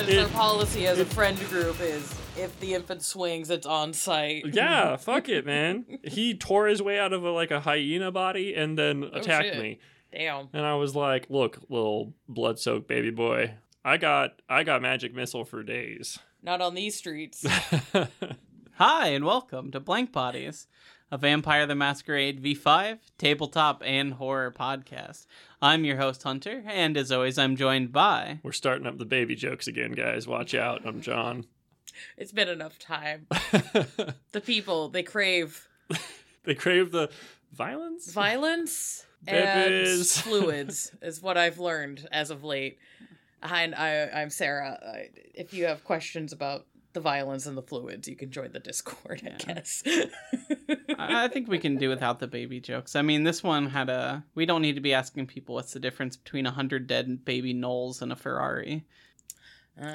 As It- our policy as a friend group is, if the infant swings, it's on site. yeah, fuck it, man. He tore his way out of a, like a hyena body and then oh, attacked Oh, shit. me. Damn. And I was like, "Look, little blood-soaked baby boy, I got I got magic missile for days." Not on these streets. Hi, and welcome to Blank Bodies, a Vampire the Masquerade V5 tabletop and horror podcast. I'm your host, Hunter, and as always, I'm joined by. We're starting up the baby jokes again, guys. Watch out. I'm John. it's been enough time. The people, they crave they crave the violence. violence Babies. and fluids, is what I've learned as of late. Hi, and I, I'm Sarah. If you have questions about the violence and the fluids, you can join the Discord, I guess. I I think we can do without the baby jokes. I mean, this one had a. We don't need to be asking people what's the difference between a hundred dead baby gnolls and a Ferrari.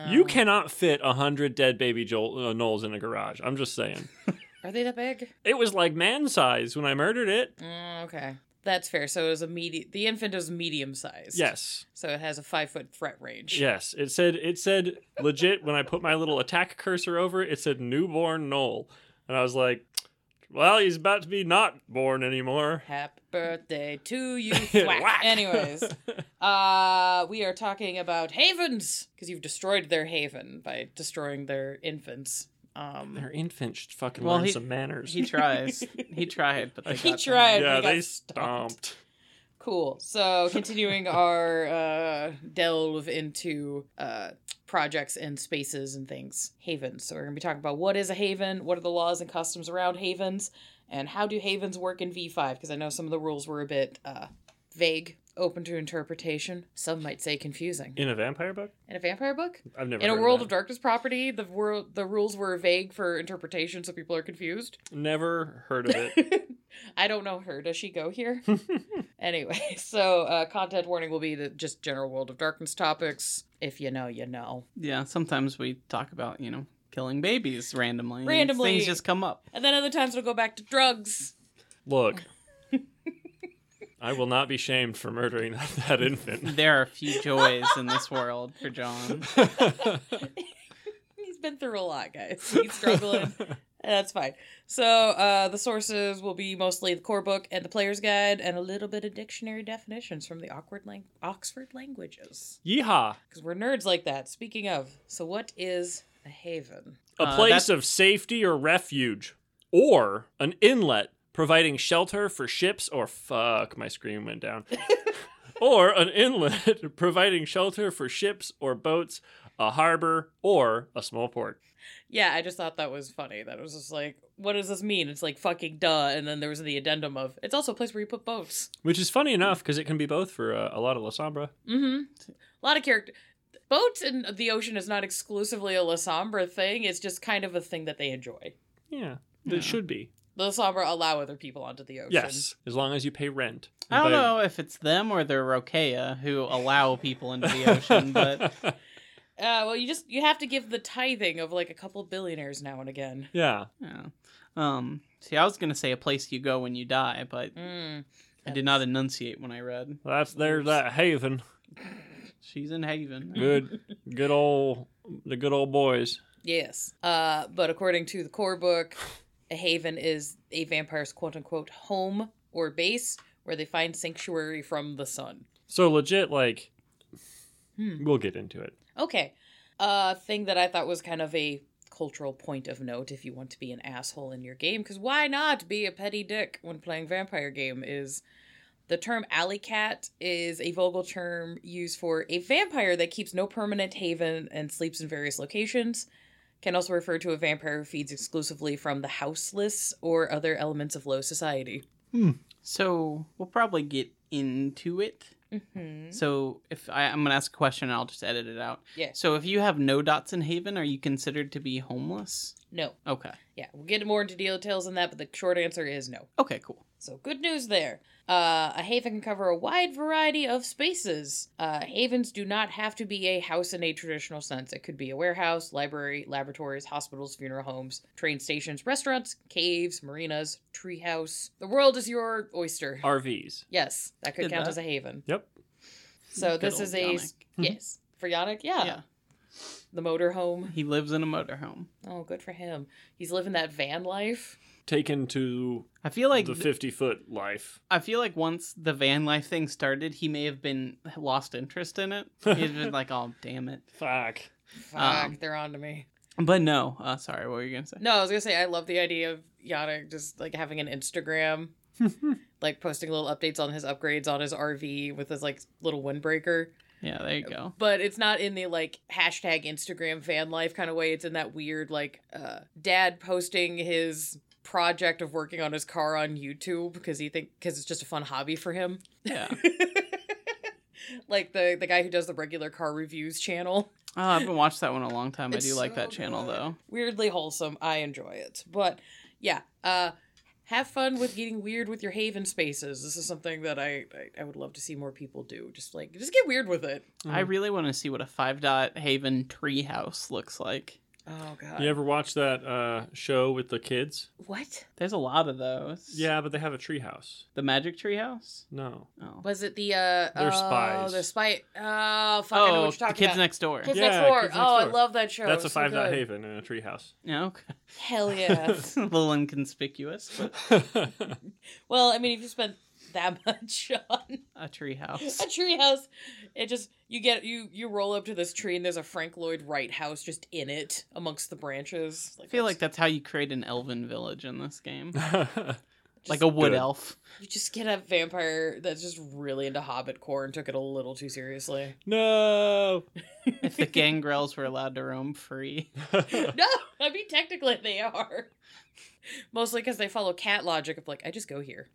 You Um, cannot fit a hundred dead baby Joel, uh, gnolls in a garage. I'm just saying. Are they that big? it was like man size when I murdered it. Mm, okay. That's fair. So it was a medium. The infant is medium sized. Yes, So it has a five foot threat range. yes. It said it said legit when I put my little attack cursor over it. It said newborn gnoll, and I was like, "Well, he's about to be not born anymore." Happy birthday to you. Thwack. Whack. Anyways, uh, we are talking about havens because you've destroyed their haven by destroying their infants. Um, Their infant should fucking Well, learn he- some manners. He tries. he tried, but they He got to him. tried. yeah, we got they stomped. stomped. Cool. So continuing our uh, delve into uh, projects and spaces and things, havens. So we're gonna be talking about what is a haven, what are the laws and customs around havens, and how do havens work in V5? Because I know some of the rules were a bit uh, vague, open to interpretation. Some might say confusing. In a vampire book? In a vampire book, I've never. in a heard World that. of Darkness property, the world the rules were vague for interpretation, so people are confused. Never heard of it. I don't know her. Does she go here? anyway, so uh, content warning will be the just general World of Darkness topics. If you know, you know. Yeah, sometimes we talk about, you know, killing babies randomly. Randomly. Things just come up. And then other times it'll go back to drugs. Look, I will not be shamed for murdering that, that infant. There are a few joys in this world for John. He's been through a lot, guys. He's struggling. That's fine. So uh, the sources will be mostly the core book and the player's guide, and a little bit of dictionary definitions from the awkward lang- Oxford languages. Yeehaw! Because we're nerds like that. Speaking of, so what is a haven? A Uh, place that's- of safety or refuge, or an inlet providing shelter for ships or fuck, my screen went down. or an inlet providing shelter for ships or boats, a harbor, or a small port. Yeah, I just thought that was funny. That was just like, what does this mean? It's like fucking duh. And then there was the addendum of, it's also a place where you put boats. Which is funny enough because it can be both for uh, a lot of La Sombra. Mm-hmm. A lot of character. Boats in the ocean is not exclusively a La Sombra thing. It's just kind of a thing that they enjoy. Yeah, Yeah. it should be. The La Sombra allow other people onto the ocean. Yes, as long as you pay rent. I don't But- know if it's them or the Rokea who allow people into the ocean, but Uh, well, you just you have to give the tithing of like a couple billionaires now and again. yeah, yeah. Um, see, I was gonna say a place you go when you die, but Mm. I did not enunciate when I read. that's there's that haven. She's in Haven. Good, good old the good old boys. Yes. Uh, but according to the core book, a haven is a vampire's quote unquote home or base where they find sanctuary from the sun. So legit, like Hmm. we'll get into it. Okay. A thing that I thought was kind of a cultural point of note if you want to be an asshole in your game, because why not be a petty dick when playing vampire game is the term alley cat is a vulgar term used for a vampire that keeps no permanent haven and sleeps in various locations. Can also refer to a vampire who feeds exclusively from the houseless or other elements of low society. So we'll probably get into it. Mm-hmm. So if I, I'm gonna ask a question, I'll just edit it out. Yeah. So if you have no dots in Haven, are you considered to be homeless? No. Okay. Yeah, we'll get more into details on that, but the short answer is no. Okay. Cool. So good news there. Uh, a haven can cover a wide variety of spaces. Uh, havens do not have to be a house in a traditional sense. It could be a warehouse, library, laboratories, hospitals, funeral homes, train stations, restaurants, caves, marinas, treehouse. The world is your oyster. RVs. Yes, that could Did count that. as a haven. Yep. So Good this old is a Yannick. yes for Yannick. Yeah. Yeah. the motorhome. He lives in a motorhome. Oh, good for him. He's living that van life. Taken to I feel like the 50 foot life. I feel like once the van life thing started, he may have been lost interest in it. He's been like, "Oh, damn it!" Fuck. Fuck, Um, they're on to me. But no, uh, sorry, what were you gonna say? No, I was gonna say I love the idea of Yannick just like having an Instagram, like posting little updates on his upgrades on his RV with his like little windbreaker. Yeah, there you go. But it's not in the like hashtag Instagram van life kind of way. It's in that weird like uh dad posting his project of working on his car on YouTube because he think because it's just a fun hobby for him. Yeah. like the the guy who does the regular car reviews channel. Oh, I haven't watched that one in a long time. It's I do like so that channel good. though. Weirdly wholesome. I enjoy it. But yeah, uh have fun with getting weird with your haven spaces. This is something that I, I I would love to see more people do. Just like just get weird with it. I really want to see what a five dot Haven treehouse looks like. Oh god. You ever watch that uh, show with the kids? What? There's a lot of those. Yeah, but they have a treehouse. The Magic Treehouse. No. Oh. Was it the uh They're oh, spies. the spy oh fuck I know Oh, what you're the talking kids about. next door. Kids Yeah, next door. Kids Next oh, I Door. love that show. That's a It's so five dot good. haven in a treehouse. Yeah, okay. Hell yeah. a little inconspicuous, but well, I mean if you spent that much on a treehouse. a treehouse. It just you get you you roll up to this tree and there's a Frank Lloyd Wright house just in it amongst the branches. I feel like that's how you create an elven village in this game. just- like a wood Good. elf. you just get a vampire that's just really into Hobbit core and took it a little too seriously. no. If the gangrels were allowed to roam free. no, I mean technically they are. Mostly because they follow cat logic of like I just go here.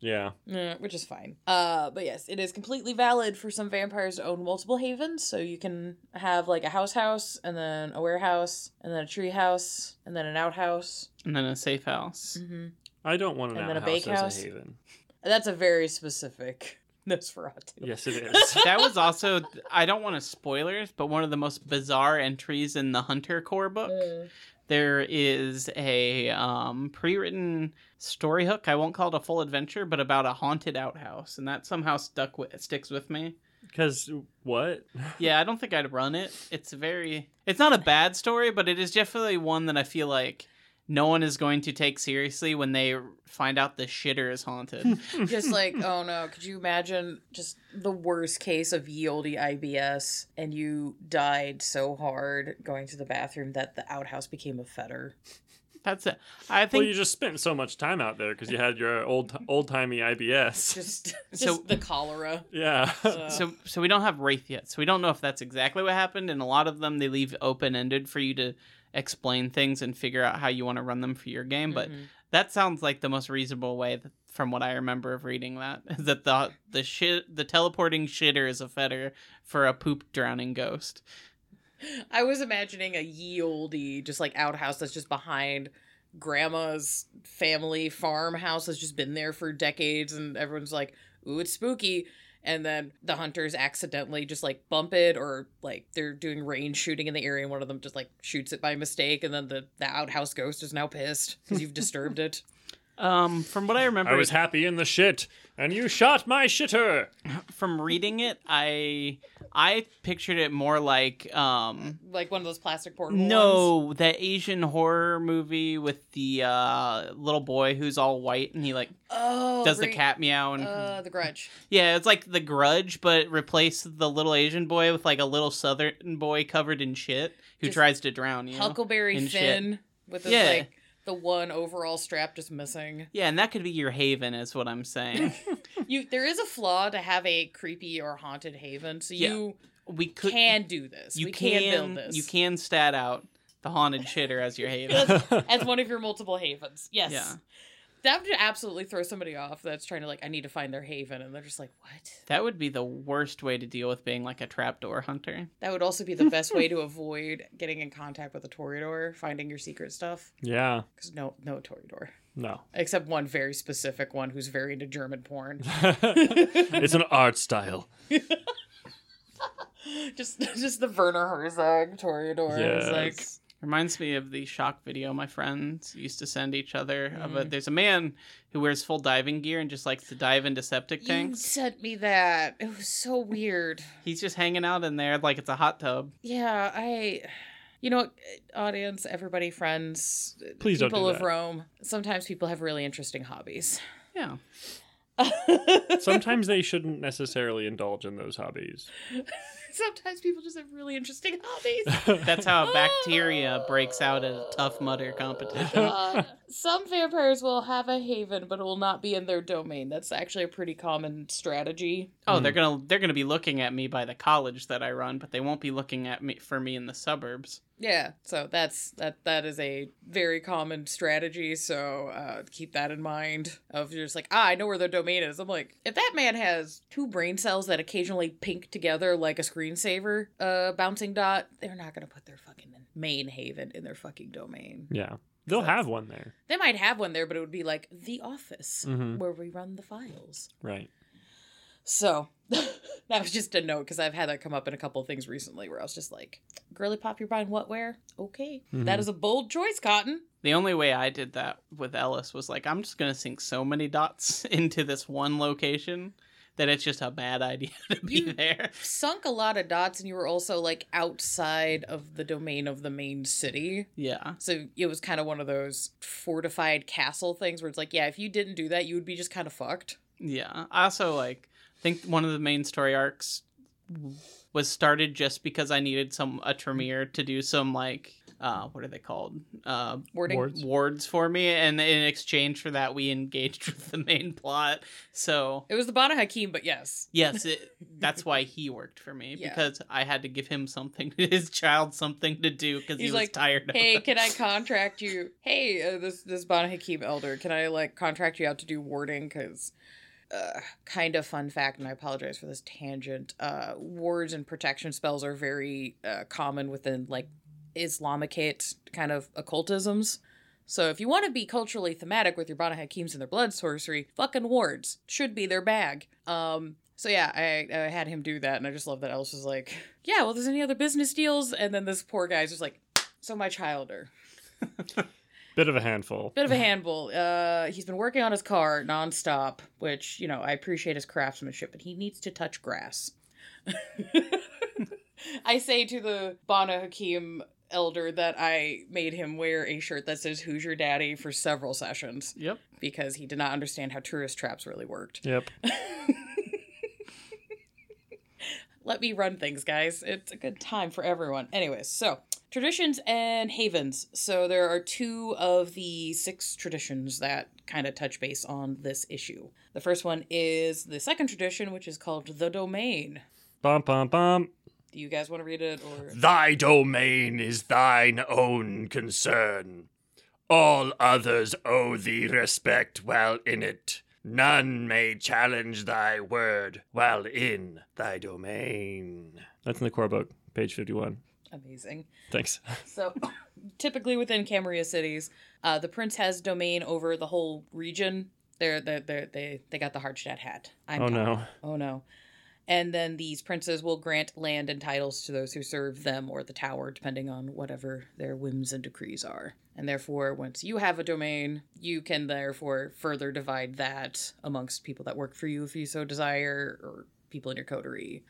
yeah. Uh, which is fine. Uh, but yes, it is completely valid for some vampires to own multiple havens. So you can have like a house house, and then a warehouse, and then a tree house, and then an outhouse. And then a safe house. Mm-hmm. I don't want an And then a outhouse as a haven. That's a very specific Nosferatu. Yes, it is. that was also I don't want to spoilers, but one of the most bizarre entries in the Hunter Core book. Uh, There is a um, pre-written story hook. I won't call it a full adventure, but about a haunted outhouse, and that somehow stuck with sticks with me. Because what? Yeah, I don't think I'd run it. It's very. It's not a bad story, but it is definitely one that I feel like no one is going to take seriously when they find out the shitter is haunted. just like, oh no, could you imagine just the worst case of ye olde IBS and you died so hard going to the bathroom that the outhouse became a fetter? That's it. I think. Well, think you just spent so much time out there because you had your old old timey IBS. Just, just So- the cholera. yeah. Uh, so. So we don't have Wraith yet, so we don't know if that's exactly what happened. And a lot of them they leave open ended for you to explain things and figure out how you want to run them for your game. But mhm. that sounds like the most reasonable way th- from what I remember of reading that is that the the shit the teleporting shitter is a fetter for a poop drowning ghost. I was imagining a ye olde just like outhouse that's just behind grandma's family farmhouse that's just been there for decades and everyone's like, ooh, it's spooky. And then the hunters accidentally just like bump it or like they're doing range shooting in the area and one of them just like shoots it by mistake and then the, the outhouse ghost is now pissed because you've disturbed it. Um, from what I remember I was happy in the shit, and you shot my shitter. from reading it, I I pictured it more like um Like one of those plastic portable ones. no, that Asian horror movie with the uh little boy who's all white and he like Oh, does the cat meow and Uh, the grudge. yeah, it's like the Grudge, but replace the little Asian boy with like a little Southern boy covered in shit who Just tries to drown you. Huckleberry and shit. Finn with his Yeah. like the one overall strap just missing. Yeah, and that could be your haven, is what I'm saying. You there is a flaw to have a creepy or haunted haven, so Yeah. you we could can do this. you we can, can, build this. you can stat out the haunted shitter as your haven. as, as one of your multiple havens. Yes. Yeah. That would absolutely throw somebody off that's trying to like I need to find their haven and they're just like, "What?" That would be the worst way to deal with being like a trapdoor hunter. That would also be the best way to avoid getting in contact with a Toreador, finding your secret stuff. Yeah. Cuz no no Toreador. No. Except one very specific one who's very into German porn. it's an art style. just just the Werner Herzog Toreador. It's like Yes. Reminds me of the shock video my friends used to send each other. Of a, Mm. there's a man who wears full diving gear and just likes to dive into septic You tanks. sent me that. It was so weird. He's just hanging out in there like it's a hot tub. Yeah, I. You know, audience, everybody, friends, Please don't people do of that. Rome. Sometimes people have really interesting hobbies. Yeah. Sometimes they shouldn't necessarily indulge in those hobbies. Sometimes people just have really interesting hobbies. That's how bacteria breaks out at a tough mudder competition. Uh, some vampires will have a haven, but it will not be in their domain. That's actually a pretty common strategy. Oh, they're gonna they're gonna be looking at me by the college that I run, but they won't be looking at me for me in the suburbs. Yeah, so that's that. That is a very common strategy. So uh, keep that in mind. Of you're just like, ah, I know where their domain is. I'm like, if that man has two brain cells that occasionally pink together like a screensaver, uh, bouncing dot, they're not gonna put their fucking main haven in their fucking domain. Yeah. They'll So- have one there. They might have one there, but it would be like the office Mhm. where we run the files. Right. So that was just a note because I've had that come up in a couple of things recently where I was just like, "Girly pop, you're buying what? Where? Okay, Mhm. That is a bold choice, Cotton." The only way I did that with Ellis was like, I'm just gonna sink so many dots into this one location that it's just a bad idea to be You- there. Sunk a lot of dots, and you were also like outside of the domain of the main city. Yeah. So it was kind of one of those fortified castle things where it's like, yeah, if you didn't do that, you would be just kind of fucked. Yeah. I also like think one of the main story arcs was started just because I needed some a Tremere to do some like uh what are they called? Uh Wording. Wards. wards for me and in exchange for that we engaged with the main plot. So It was the Banu Haqim, but yes. Yes, it, that's why he worked for me Yeah. because I had to give him something, his child something to do because he was like, tired. Hey, can I contract you? Hey, uh, this this Banu Haqim elder, can I like contract you out to do warding? Because, uh, kind of fun fact, and I apologize for this tangent. Uh, wards and protection spells are very uh, common within like Islamicate kind of occultisms. So if you want to be culturally thematic with your Banu Haqims and their blood sorcery, fucking wards should be their bag. Um. So yeah, I, I had him do that, and I just love that Alice was like, "Yeah, well, there's any other business deals?" And then this poor guy's just like, "So my childer." Bit of a handful. Bit of a handful. Uh, he's been working on his car nonstop, which you know I appreciate his craftsmanship, but he needs to touch grass. I say to the Banu Haqim elder that I made him wear a shirt that says "Who's your daddy" for several sessions Yep. because he did not understand how tourist traps really worked. Yep. Let me run things, guys. It's a good time for everyone. Anyways, so traditions and havens. So there are two of the six traditions that kind of touch base on this issue. The first one is the second tradition, which is called the domain. Bum bum bum. Do you guys want to read it or? Thy domain is thine own concern. All others owe thee respect while in it. None may challenge thy word while in thy domain. That's in the core book, page 51. Amazing. Thanks. So, typically within Camarilla cities, uh, the prince has domain over the whole region. They're, they're, they're, they they got the Hardestadt hat. I'm oh Tom. no. Oh no. And then these princes will grant land and titles to those who serve them or the tower, depending on whatever their whims and decrees are. And therefore, once you have a domain, you can therefore further divide that amongst people that work for you if you so desire, or people in your coterie.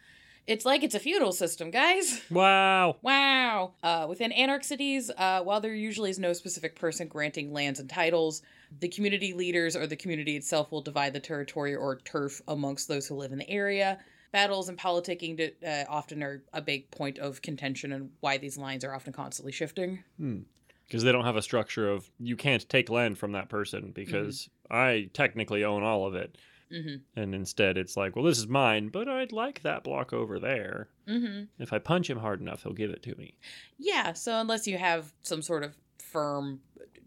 It's like it's a feudal system, guys. Wow. Wow. Uh, within anarch cities, uh, while there usually is no specific person granting lands and titles, the community leaders or the community itself will divide the territory or turf amongst those who live in the area. Battles and politicking to, uh, often are a big point of contention and why these lines are often constantly shifting. Because they don't have a structure of you can't take land from that person because I technically own all of it. Mm-hmm. And instead, it's like, well, this is mine, but I'd like that block over there. Mm-hmm. If I punch him hard enough, he'll give it to me. Yeah, so unless you have some sort of firm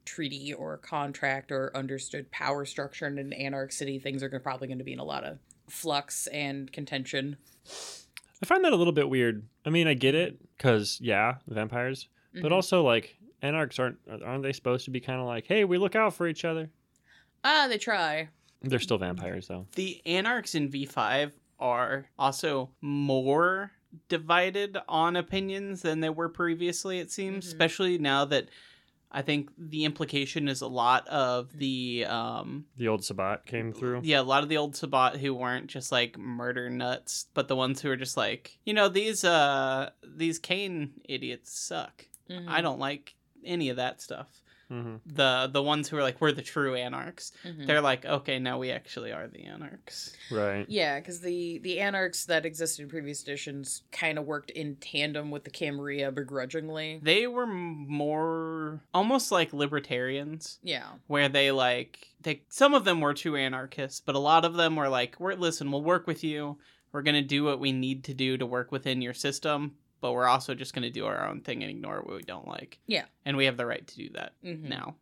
treaty or contract or understood power structure in an anarch city, things are probably going to be in a lot of flux and contention. I find that a little bit weird. I mean, I get it because yeah, vampires, but Mhm. also like anarchs aren't aren't they supposed to be kind of like, hey, we look out for each other? Ah, they try. They're still vampires though. The anarchs in V5 are also more divided on opinions than they were previously, it seems, Mhm. especially now that I think the implication is a lot of the um The old Sabbat came through. yeah, a lot of the old Sabbat who weren't just like murder nuts, but the ones who were just like, you know, these uh these Caine idiots suck. Mhm. I don't like any of that stuff. Hmm The the ones who are like we're the true anarchs. Mhm. They're like, okay, now we actually are the anarchs. Right. Yeah, because the the anarchs that existed in previous editions kind of worked in tandem with the Camarilla begrudgingly. They were more almost like libertarians Yeah, where they like they some of them were true anarchists, but a lot of them were like, "We're listen, we'll work with you. We're gonna do what we need to do to work within your system, but we're also just gonna do our own thing and ignore what we don't like." Yeah. and we have the right to do that Mhm. now.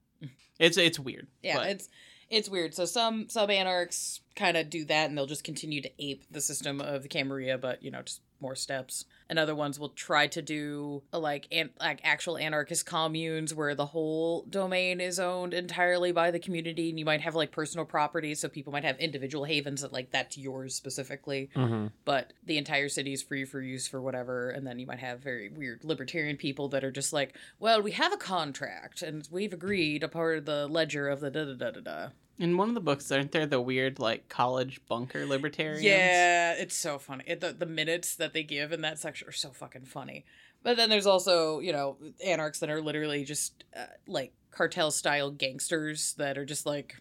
It's it's weird. yeah, but- it's it's weird. So some some anarchs kind of do that, and they'll just continue to ape the system of the Camarilla, but you know, just more steps. And other ones will try to do like an, like actual anarchist communes where the whole domain is owned entirely by the community, and you might have like personal property, so people might have individual havens that like that's yours specifically. hmm but the entire city is free for use for whatever and then you might have very weird libertarian people that are just like well we have a contract and we've agreed a part of the ledger of the da da da da da in one of the books, aren't there the weird like college bunker libertarians? yeah it's so funny it, the, the minutes that they give in that section are so fucking funny but then there's also you know anarchs that are literally just uh, like cartel style gangsters that are just like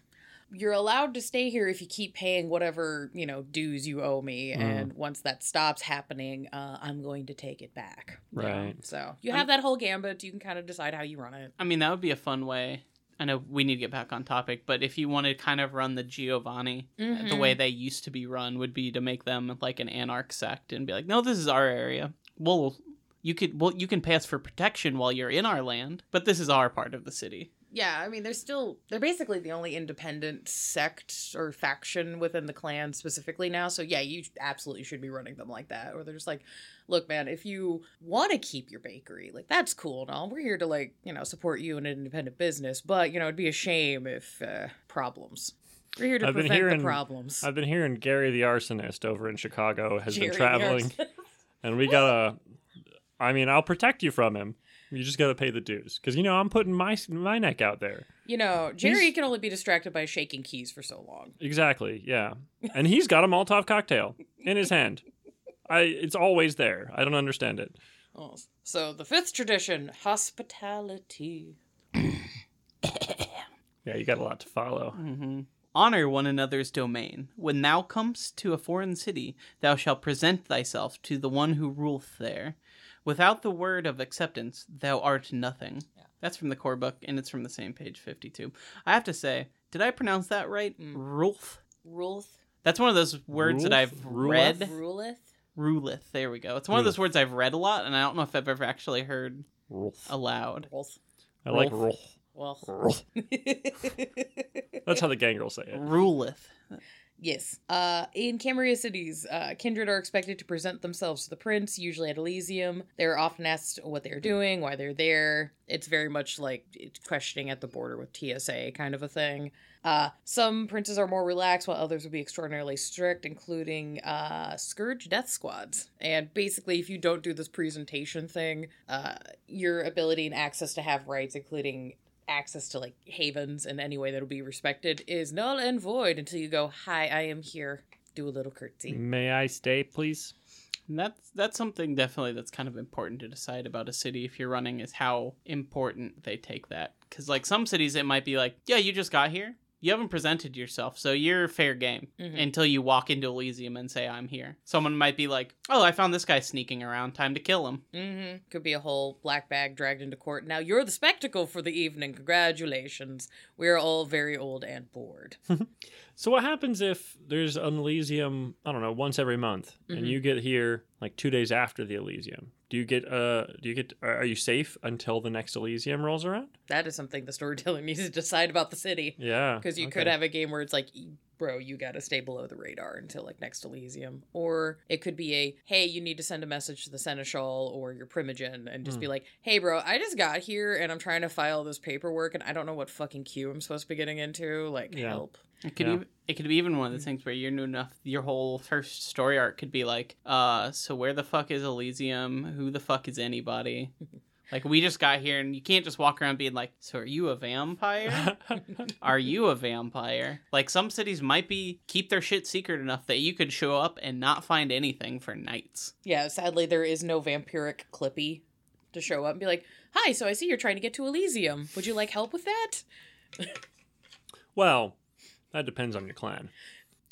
you're allowed to stay here if you keep paying whatever you know dues you owe me Mm. and once that stops happening uh, i'm going to take it back you know? Right. so you I'm- have that whole gambit you can kind of decide how you run it I mean, that would be a fun way. I know we need to get back on topic, but if you want to kind of run the Giovanni the Mm-hmm. way they used to be run would be to make them like an anarch sect and be like, no, this is our area. Well, you could well you can pay us for protection while you're in our land, but this is our part of the city. Yeah, I mean, they're still they're basically the only independent sect or faction within the clan specifically now. So yeah, you absolutely should be running them like that. Or they're just like, look, man, if you want to keep your bakery, like that's cool and all. We're here to like you know support you in an independent business, but you know it'd be a shame if uh, problems. We're here to I've prevent hearing- the problems. I've been hearing Gary the arsonist over in Chicago has Jerry been traveling, and we gotta. I mean, I'll protect you from him. You just gotta pay the dues, because you know I'm putting my my neck out there. you know, Jerry He's- can only be distracted by shaking keys for so long. Exactly. Yeah, and he's got a Molotov cocktail in his hand. I. It's always there. I don't understand it. Oh, so the fifth tradition, hospitality. Yeah, you got a lot to follow. hmm Honor one another's domain. When thou comest to a foreign city, thou shalt present thyself to the one who ruleth there. Without the word of acceptance, thou art nothing. Yeah. That's from the core book, and it's from the same page 52. I have to say, did I pronounce that right? Mm. Ruleth? Ruleth. That's one of those words that I've Ruleth? read. Ruleth. Ruleth. There we go. It's one of those words I've read a lot, and I don't know if I've ever actually heard Rolf. aloud. Ruleth. I like Rolf. Rolf. Well. That's how the gangrels say it. Ruleth. Yes. Uh, in Camarilla cities, uh, kindred are expected to present themselves to the prince, usually at Elysium. They're often asked what they're doing, why they're there. It's very much like questioning at the border with TSA kind of a thing. Uh, some princes are more relaxed, while others would be extraordinarily strict, including uh, Scourge Death Squads. And basically, if you don't do this presentation thing, uh, your ability and access to have rights, including access to like havens in any way that'll be respected, is null and void until you go, "Hi, I am here." Do a little curtsy. May I stay, please? And that's that's something definitely that's kind of important to decide about a city if you're running is how important they take that. Because like some cities, it might be like, yeah, you just got here, you haven't presented yourself, so you're fair game Mhm. until you walk into Elysium and say I'm here. Someone might be like, oh, I found this guy sneaking around, time to kill him. Mm-hmm. Could be a whole black bag dragged into court. Now you're the spectacle for the evening. Congratulations. We're all very old and bored. So what happens if there's an Elysium, I don't know, once every month, Mhm. and you get here like two days after the Elysium? Do you get uh do you get are you safe until the next Elysium rolls around? That is something the storyteller needs to decide about the city. Yeah. Because you could have a game where it's like, bro, you got to stay below the radar until like next Elysium. Or it could be a, hey, you need to send a message to the Seneschal or your Primogen and just Hmm. be like, hey, bro, I just got here and I'm trying to file this paperwork and I don't know what fucking queue I'm supposed to be getting into. Like, Yeah. help. It could Yeah. even it could be even one of the things where you're new enough. Your whole first story arc could be like, uh, so where the fuck is Elysium? Who the fuck is anybody? like we just got here, and you can't just walk around being like, so are you a vampire? are you a vampire? Like some cities might be keep their shit secret enough that you could show up and not find anything for nights. Yeah, sadly, there is no vampiric Clippy to show up and be like, Hi, so I see you're trying to get to Elysium. Would you like help with that? well, that depends on your clan.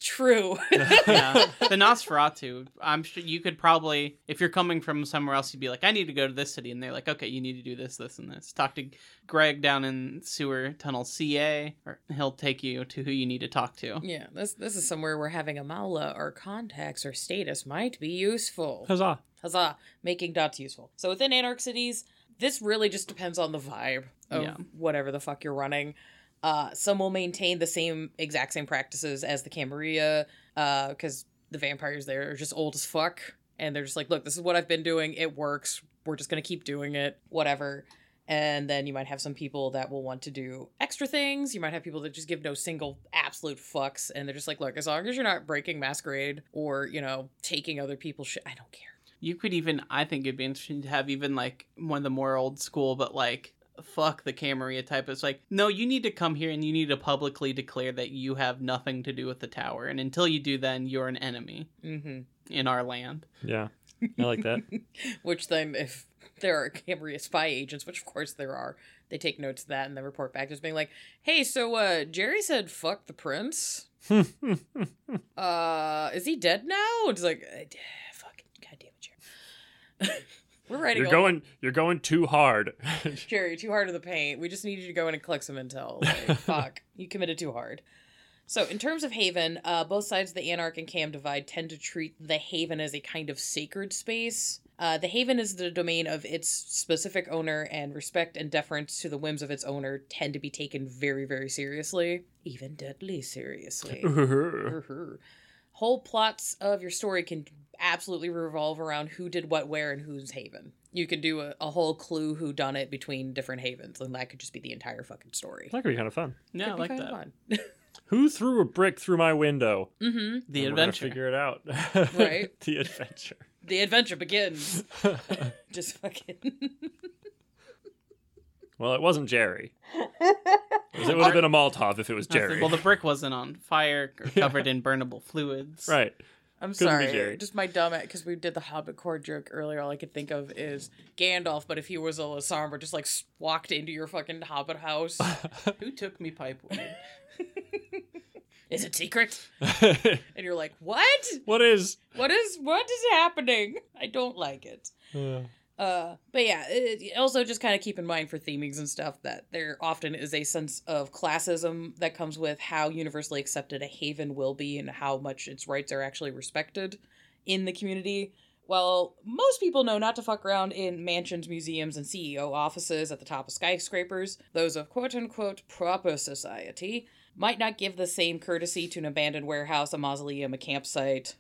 True. yeah. The Nosferatu, I'm sure you could probably, if you're coming from somewhere else, you'd be like, I need to go to this city. And they're like, okay, you need to do this, this, and this. Talk to Greg down in Sewer Tunnel CA, or he'll take you to who you need to talk to. yeah, this this is somewhere where having a Mawla or contacts or status might be useful. Huzzah! Huzzah, making dots useful. So within Anarch cities, this really just depends on the vibe of Yeah. whatever the fuck you're running. Uh, some will maintain the same exact same practices as the Camarilla, because the vampires there are just old as fuck, and they're just like, look, this is what I've been doing. It works. We're just gonna keep doing it. Whatever. And then you might have some people that will want to do extra things. You might have people that just give no single absolute fucks, and they're just like, look, as long as you're not breaking masquerade or you know taking other people's shit, I don't care. You could even, I think it'd be interesting to have even like one of the more old school, but like, fuck the Camarilla type. It's like, no, you need to come here and you need to publicly declare that you have nothing to do with the tower. And until you do, then you're an enemy Mm-hmm. in our land. Yeah, I like that. Which then, if there are Cambria spy agents, which of course there are, they take notes of that and then report back just being like, "Hey, so uh, Jerry said fuck the prince. Uh, is he dead now?" And it's like, uh, "Fucking goddamn it, Jerry." We're writing. you're going. You're going too hard. Jerry, too hard in the paint. We just need you to go in and collect some intel. Like, fuck, you committed too hard. So, in terms of Haven, uh, both sides of the Anarch and Cam divide tend to treat the Haven as a kind of sacred space. Uh, the Haven is the domain of its specific owner, and respect and deference to the whims of its owner tend to be taken very, very seriously, even deadly seriously. Her. Whole plots of your story can absolutely revolve around who did what where and whose haven. You could do a, a whole clue who done it between different havens, and that could just be the entire fucking story. that could be kind of fun. Yeah, I Could be like that. fun. Who threw a brick through my window? mm-hmm. The And we're adventure. Figure it out. Right. the adventure. The adventure begins. just fucking. well, it wasn't Jerry. It would have been a Molotov if it was Jerry. Well, the brick wasn't on fire or covered in burnable fluids. right. I'm Couldn't be sorry. Jerry. Just my dumb because we did the Hobbit core joke earlier. All I could think of is Gandalf, but if he was a Lasombra, just like s- walked into your fucking Hobbit house. Who took me pipe weed? is it secret? And you're like, what? what is? What is what is happening? I don't like it. Uh, Uh, but yeah, it, also just kind of keep in mind for themings and stuff that there often is a sense of classism that comes with how universally accepted a haven will be and how much its rights are actually respected in the community. Well, most people know not to fuck around in mansions, museums, and CEO offices at the top of skyscrapers. Those of quote unquote proper society might not give the same courtesy to an abandoned warehouse, a mausoleum, a campsite,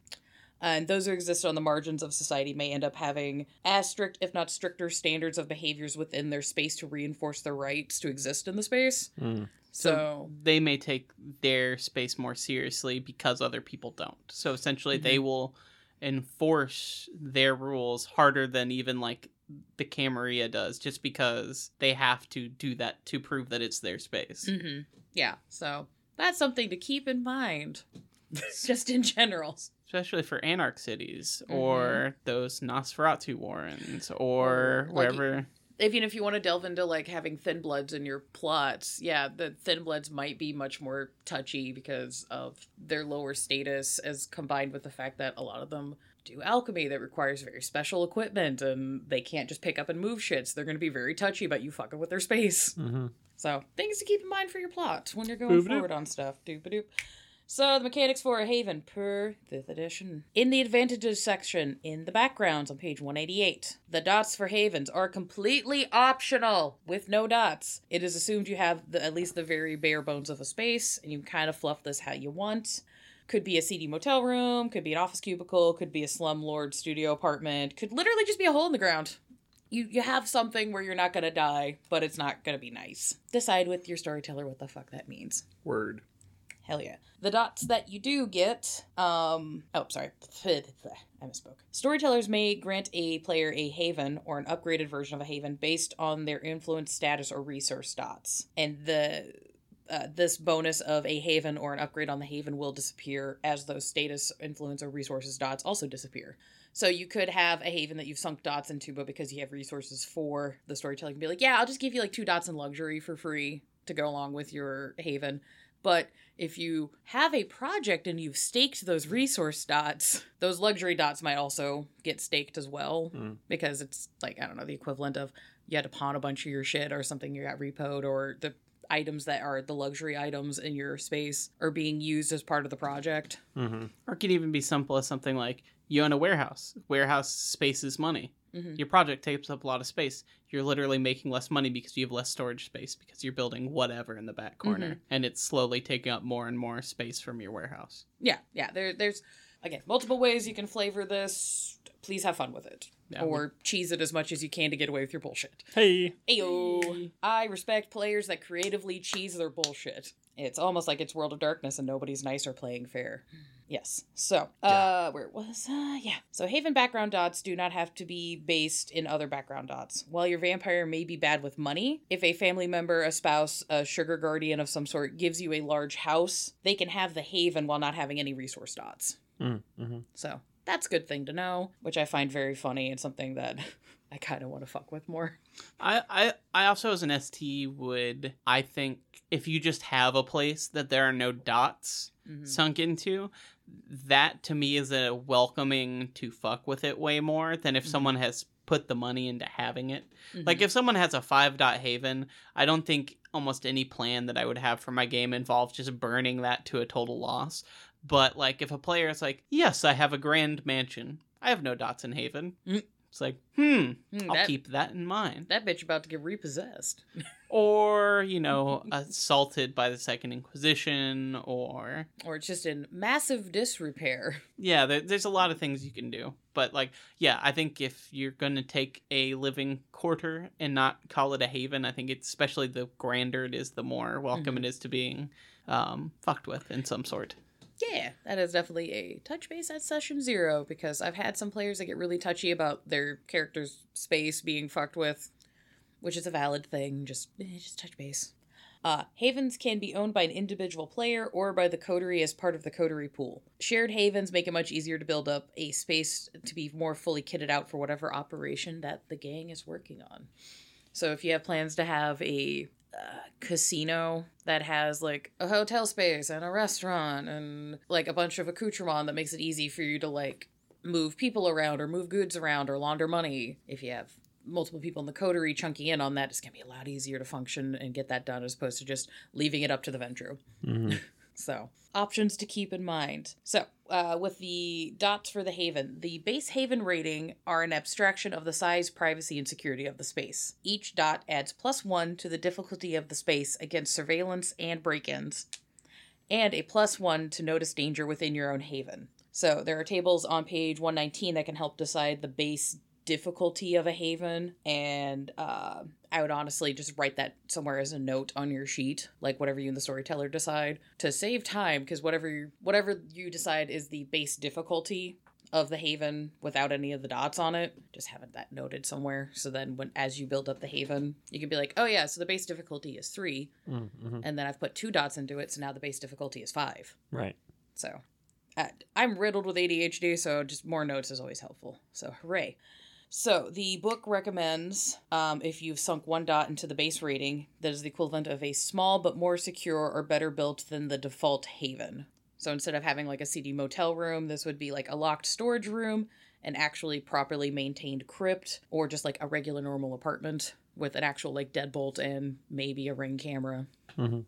and those who exist on the margins of society may end up having as strict, if not stricter, standards of behaviors within their space to reinforce their rights to exist in the space. mm. So, they may take their space more seriously because other people don't. So essentially, they will enforce their rules harder than even like the Camarilla does, just because they have to do that to prove that it's their space. mhm. yeah, so that's something to keep in mind, just in general. Especially for anarch cities or those Nosferatu warrens or Or, like, wherever. Even if you want to delve into like having thin bloods in your plots, yeah, the thin bloods might be much more touchy because of their lower status, as combined with the fact that a lot of them do alchemy that requires very special equipment and they can't just pick up and move shit. So they're going to be very touchy about you fucking with their space. hmm So things to keep in mind for your plot when you're going Boop-a-doop. forward on stuff. Doop a doop. So the mechanics for a haven per fifth edition. In the advantages section in the backgrounds on page 188, the dots for havens are completely optional with no dots. It is assumed you have the, at least the very bare bones of a space, and you can kind of fluff this how you want. Could be a seedy motel room, could be an office cubicle, could be a slumlord studio apartment, could literally just be a hole in the ground you you have something where you're not gonna die, but it's not gonna be nice. Decide with your storyteller what the fuck that means. Word. Hell yeah. The dots that you do get, um, oh, sorry, I misspoke. Storytellers may grant a player a haven or an upgraded version of a haven based on their influence, status, or resource dots. And the uh, this bonus of a haven or an upgrade on the haven will disappear as those status, influence, or resources dots also disappear. So you could have a haven that you've sunk dots into, but because you have resources for the storytelling, be like, yeah, I'll just give you like two dots in luxury for free to go along with your haven. But if you have a project and you've staked those resource dots, those luxury dots might also get staked as well Mm. because it's like, I don't know, the equivalent of you had to pawn a bunch of your shit or something you got repoed or the items that are the luxury items in your space are being used as part of the project. Mm-hmm. Or it could even be simple as something like you own a warehouse. Warehouse space is money. Mhm. Your project takes up a lot of space. You're literally making less money because you have less storage space because you're building whatever in the back mm-hmm. corner, and it's slowly taking up more and more space from your warehouse. Yeah, yeah. There, there's again multiple ways you can flavor this. Please have fun with it, Yeah, or cheese it as much as you can to get away with your bullshit. Hey. Ayo. I respect players that creatively cheese their bullshit. It's almost like it's World of Darkness and nobody's nice or playing fair. Yes. So, uh, where was? Uh, yeah. So, Haven background dots do not have to be based in other background dots. While your vampire may be bad with money, if a family member, a spouse, a sugar guardian of some sort gives you a large house, they can have the Haven while not having any resource dots. Mm-hmm. So, that's a good thing to know, which I find very funny and something that I kind of want to fuck with more. I, I I also as an ST would I think if you just have a place that there are no dots Mhm. sunk into, that to me is a welcoming to fuck with it way more than if Mhm. someone has put the money into having it. Mhm. Like if someone has a five dot haven, I don't think almost any plan that I would have for my game involves just burning that to a total loss. But like if a player is like, yes, I have a grand mansion, I have no dots in haven. It's like, hmm, Mm, I'll that, keep that in mind. that bitch about to get repossessed. Or you know, assaulted by the Second Inquisition, or or it's just in massive disrepair. yeah, there, there's a lot of things you can do. But like, yeah, I think if you're gonna take a living quarter and not call it a haven, I think it's especially the grander it is, the more welcome Mhm. it is to being um, fucked with in some sort. Yeah, that is definitely a touch base at session zero because I've had some players that get really touchy about their character's space being fucked with, which is a valid thing. Just, eh, just touch base. Uh, havens can be owned by an individual player or by the coterie as part of the coterie pool. Shared havens make it much easier to build up a space to be more fully kitted out for whatever operation that the gang is working on. So if you have plans to have a uh, casino that has like a hotel space and a restaurant and like a bunch of accoutrement that makes it easy for you to like move people around or move goods around or launder money. If you have multiple people in the coterie chunking in on that, it's gonna be a lot easier to function and get that done as opposed to just leaving it up to the Ventrue. Mm-hmm. So, options to keep in mind. So, uh, with the dots for the Haven, the base Haven rating are an abstraction of the size, privacy, and security of the space. Each dot adds plus one to the difficulty of the space against surveillance and break ins, and a plus one to notice danger within your own Haven. So, there are tables on page 119 that can help decide the base difficulty of a haven and uh, i would honestly just write that somewhere as a note on your sheet like whatever you and the storyteller decide to save time because whatever you, whatever you decide is the base difficulty of the haven without any of the dots on it just have it that noted somewhere so then when as you build up the haven you can be like oh yeah so the base difficulty is 3 Mm-hmm. and then i've put two dots into it so now the base difficulty is 5 Right. so uh, I'm riddled with ADHD, so just more notes is always helpful. So hooray. So the book recommends um, if you've sunk one dot into the base rating, that is the equivalent of a small but more secure or better built than the default haven. So instead of having like a seedy motel room, this would be like a locked storage room, an actually properly maintained crypt, or just like a regular normal apartment with an actual like deadbolt and maybe a ring camera. Mm-hmm.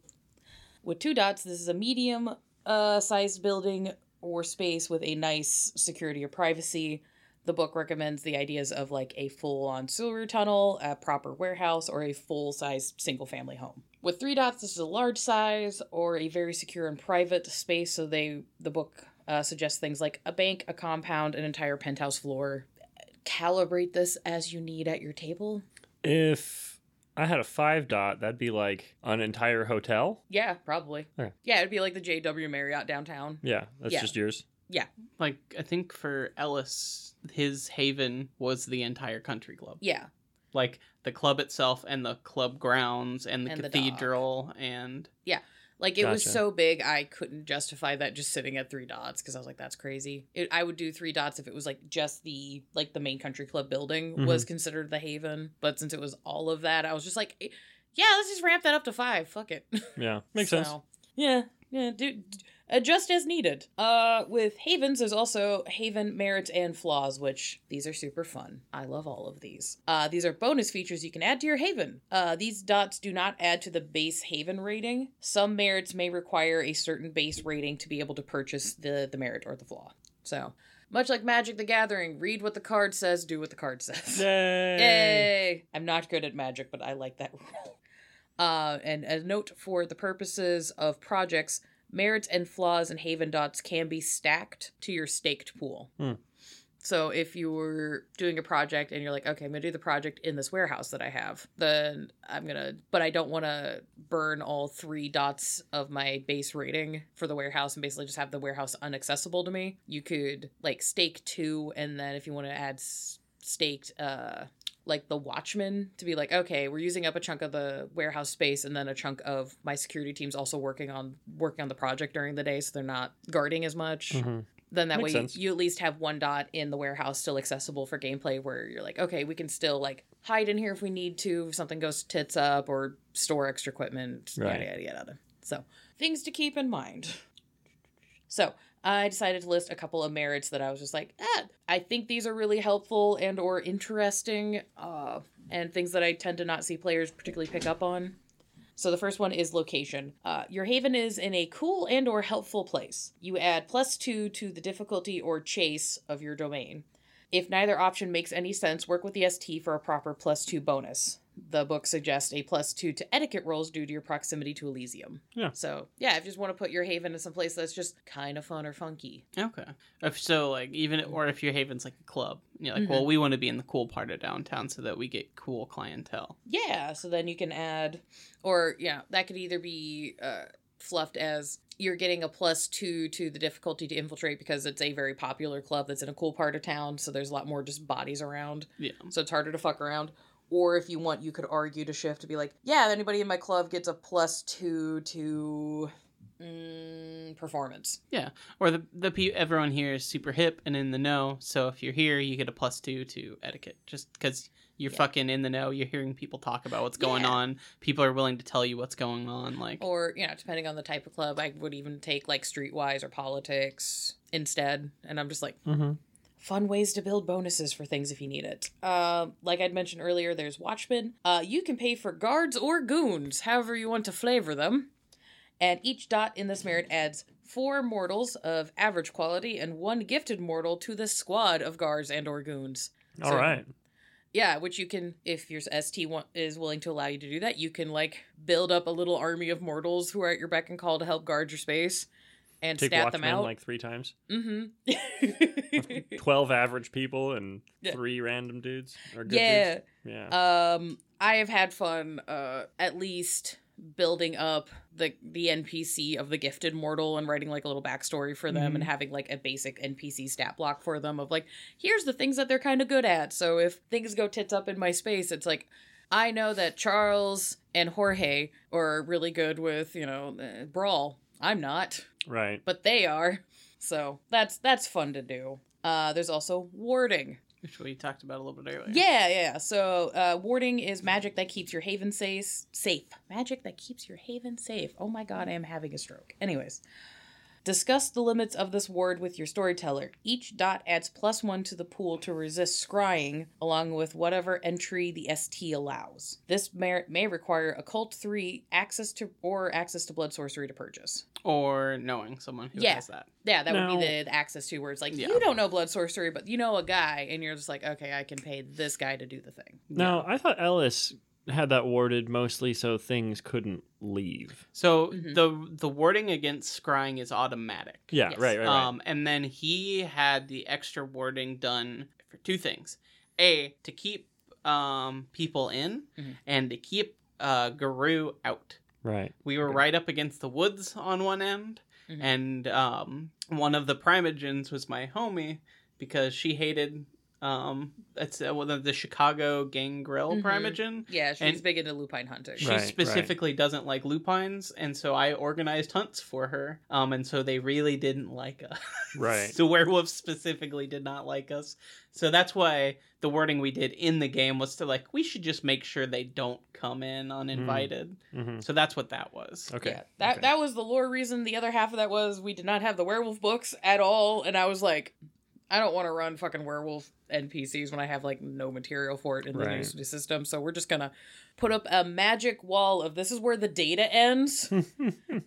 With two dots, this is a medium uh, sized building or space with a nice security or privacy. The book recommends the ideas of like a full on sewer tunnel, a proper warehouse, or a full size single family home. With three dots, this is a large size or a very secure and private space. So they the book uh, suggests things like a bank, a compound, an entire penthouse floor. Calibrate this as you need at your table. If I had a five dot, that'd be like an entire hotel. Yeah, probably. Okay. Yeah, it'd be like the JW Marriott downtown. Yeah, that's Yeah. just yours. Like I think for Ellis, his haven was the entire country club. Yeah. Like the club itself and the club grounds and the And the cathedral and Yeah. Like it was so big, I couldn't justify that just sitting at three dots because I was like, that's crazy. It, I would do three dots if it was like just the like the main country club building Mm-hmm. was considered the Haven, but since it was all of that, I was just like, eh, yeah, let's just ramp that up to five. Fuck it. Yeah, makes sense. Yeah, yeah, do, d- adjust as needed. Uh, with havens, there's also haven merits and flaws, which these are super fun. I love all of these. Uh, these are bonus features you can add to your haven. Uh, these dots do not add to the base haven rating. Some merits may require a certain base rating to be able to purchase the the merit or the flaw. So. Much like Magic the Gathering, read what the card says, do what the card says. Yay! Yay! I'm not good at magic, but I like that rule. Uh, and a note for the purposes of projects, merits and flaws and haven dots can be stacked to your staked pool. Hmm. So if you were doing a project and you're like, okay, I'm gonna do the project in this warehouse that I have, then I'm gonna, but I don't want to burn all three dots of my base rating for the warehouse and basically just have the warehouse unaccessible to me. You could like stake two, and then if you want to add staked, uh, like the watchman to be like, okay, we're using up a chunk of the warehouse space, and then a chunk of my security team's also working on working on the project during the day, so they're not guarding as much Mhm. then that Makes way you, you at least have one dot in the warehouse still accessible for gameplay where you're like okay we can still like hide in here if we need to if something goes tits up or store extra equipment Right. yada yada yada so things to keep in mind so i decided to list a couple of merits that i was just like ah, i think these are really helpful and or interesting uh, and things that i tend to not see players particularly pick up on so the first one is location. Uh, your haven is in a cool and or helpful place. You add plus two to the difficulty or chasse of your domain. If neither option makes any sense, work with the ST for a proper plus two bonus. The book suggests a plus two to etiquette rolls due to your proximity to Elysium. Yeah. So yeah, if you just want to put your haven in some place that's just kind of fun or funky. okay. If so, like even or if your haven's like a club, you're like, Mm-hmm. well, we want to be in the cool part of downtown so that we get cool clientele. Yeah, so then you can add, or yeah, that could either be uh, fluffed as you're getting a plus two to the difficulty to infiltrate because it's a very popular club that's in a cool part of town, so there's a lot more just bodies around, Yeah. so it's harder to fuck around. Or if you want, you could argue to shift to be like, yeah, anybody in my club gets a plus two to mm, performance. Yeah, or the the pe- everyone here is super hip and in the know, so if you're here, you get a plus two to etiquette, just because you're Yeah. fucking in the know. You're hearing people talk about what's going Yeah. on. People are willing to tell you what's going on. Like, Or, you know, depending on the type of club, I would even take like streetwise or politics instead. And I'm just like, Mm-hmm. Fun ways to build bonuses for things if you need it. Uh, like I'd mentioned earlier, there's Watchmen. Uh, you can pay for guards or goons, however you want to flavor them. And each dot in this merit adds four mortals of average quality and one gifted mortal to the squad of guards and or goons. All So- right. Yeah, which you can, if your ST is willing to allow you to do that, you can like build up a little army of mortals who are at your beck and call to help guard your space and Take stat them Watchmen out. like three times. mm-hmm. Twelve average people and Yeah. three random dudes. Or good yeah. dudes. Yeah. Um, I have had fun, uh, at least building up the the NPC of the gifted mortal and writing like a little backstory for them and having like a basic NPC stat block for them of like, here's the things that they're kind of good at. So if things go tits up in my space, it's like. I know that Charles and Jorge are really good with, you know, uh, brawl. I'm not right. but they are. So that's that's fun to do. Uh, there's also warding. which we talked about a little bit earlier. Yeah, yeah. So uh, warding is magic that keeps your haven safe. Safe magic that keeps your haven safe. Oh my god, I am having a stroke. Anyways. Discuss the limits of this ward with your storyteller. Each dot adds plus one to the pool to resist scrying, along with whatever entry the ST allows. This merit may require occult three access to or access to blood sorcery to purchase. Or knowing someone who Yeah. has that. Yeah, that would be the, the access to where it's like Yeah. you don't know blood sorcery, but you know a guy, and you're just like, okay, I can pay this guy to do the thing. Now I thought Ellis had that warded mostly so things couldn't leave. So Mhm. the the warding against scrying is automatic. Yeah. Yes. Right. Right. Right. Um, and then he had the extra warding done for two things: a to keep um people in, Mhm. and to keep uh, Garou out. Right. We were Okay. right up against the woods on one end, Mhm. and um, one of the primogens was my homie because she hated um, it's uh, one of the Chicago Gangrel Mhm. primogen. Yeah, she's And- big into lupine hunting. She Right, right. specifically doesn't like lupines, and so I organized hunts for her. Um, and so they really didn't like us. Right. the werewolves specifically did not like us. So that's why the wording we did in the game was to like we should just make sure they don't come in uninvited. hmm So that's what that was. Okay. Yeah, that okay. that was the lore reason. The other half of that was we did not have the werewolf books at all, and I was like, I don't want to run fucking werewolf NPCs when I have like no material for it in the Right. new system. So we're just gonna put up a magic wall of this is where the data ends,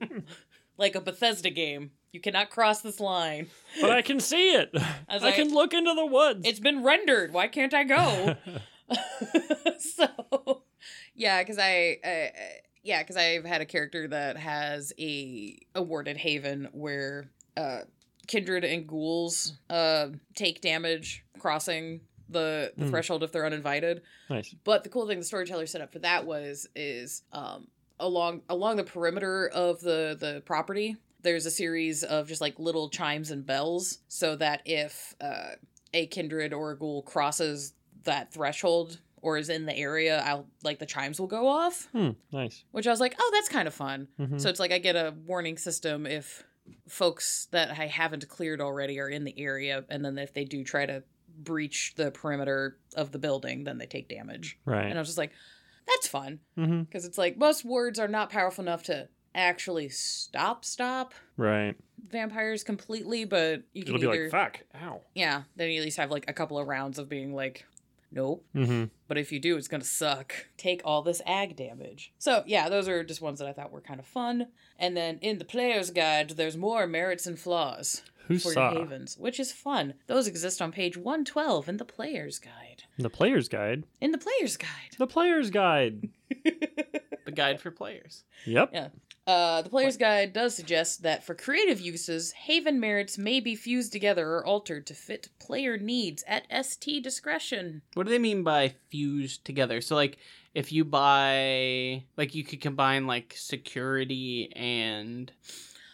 like a Bethesda game. You cannot cross this line. but I can see it. I, like, can look into the woods. It's been rendered. Why can't I go? so yeah because I, I yeah because i've had a character that has a awarded haven where uh kindred and ghouls uh take damage crossing the the Hmm. threshold if they're uninvited nice. but the cool thing the storyteller set up for that was is um along along the perimeter of the the property there's a series of just like little chimes and bells so that if uh a kindred or a ghoul crosses that threshold or is in the area i'll like the chimes will go off Hmm. Nice. which i was like oh that's kind of fun Mhm. so it's like i get a warning system if folks that i haven't cleared already are in the area and then if they do try to breach the perimeter of the building then they take damage right. and I was just like, that's fun. Mm-hmm. Because it's like most words are not powerful enough to actually stop stop Right. vampires completely, but you can It'll be either like fuck. Ow. yeah, then you at least have like a couple of rounds of being like, nope. Mm-hmm. But if you do, it's gonna suck. Take all this ag damage. So yeah, those are just ones that I thought were kind of fun. And then in the player's guide, there's more merits and flaws Who for saw your havens, which is fun. Those exist on page 112 in the player's guide. the player's guide? In the player's guide. The player's guide. The guide for players. Yep. Yeah. Uh, the player's guide does suggest that for creative uses, Haven merits may be fused together or altered to fit player needs at ST discretion. What do they mean by fused together? So like if you buy like you could combine like security and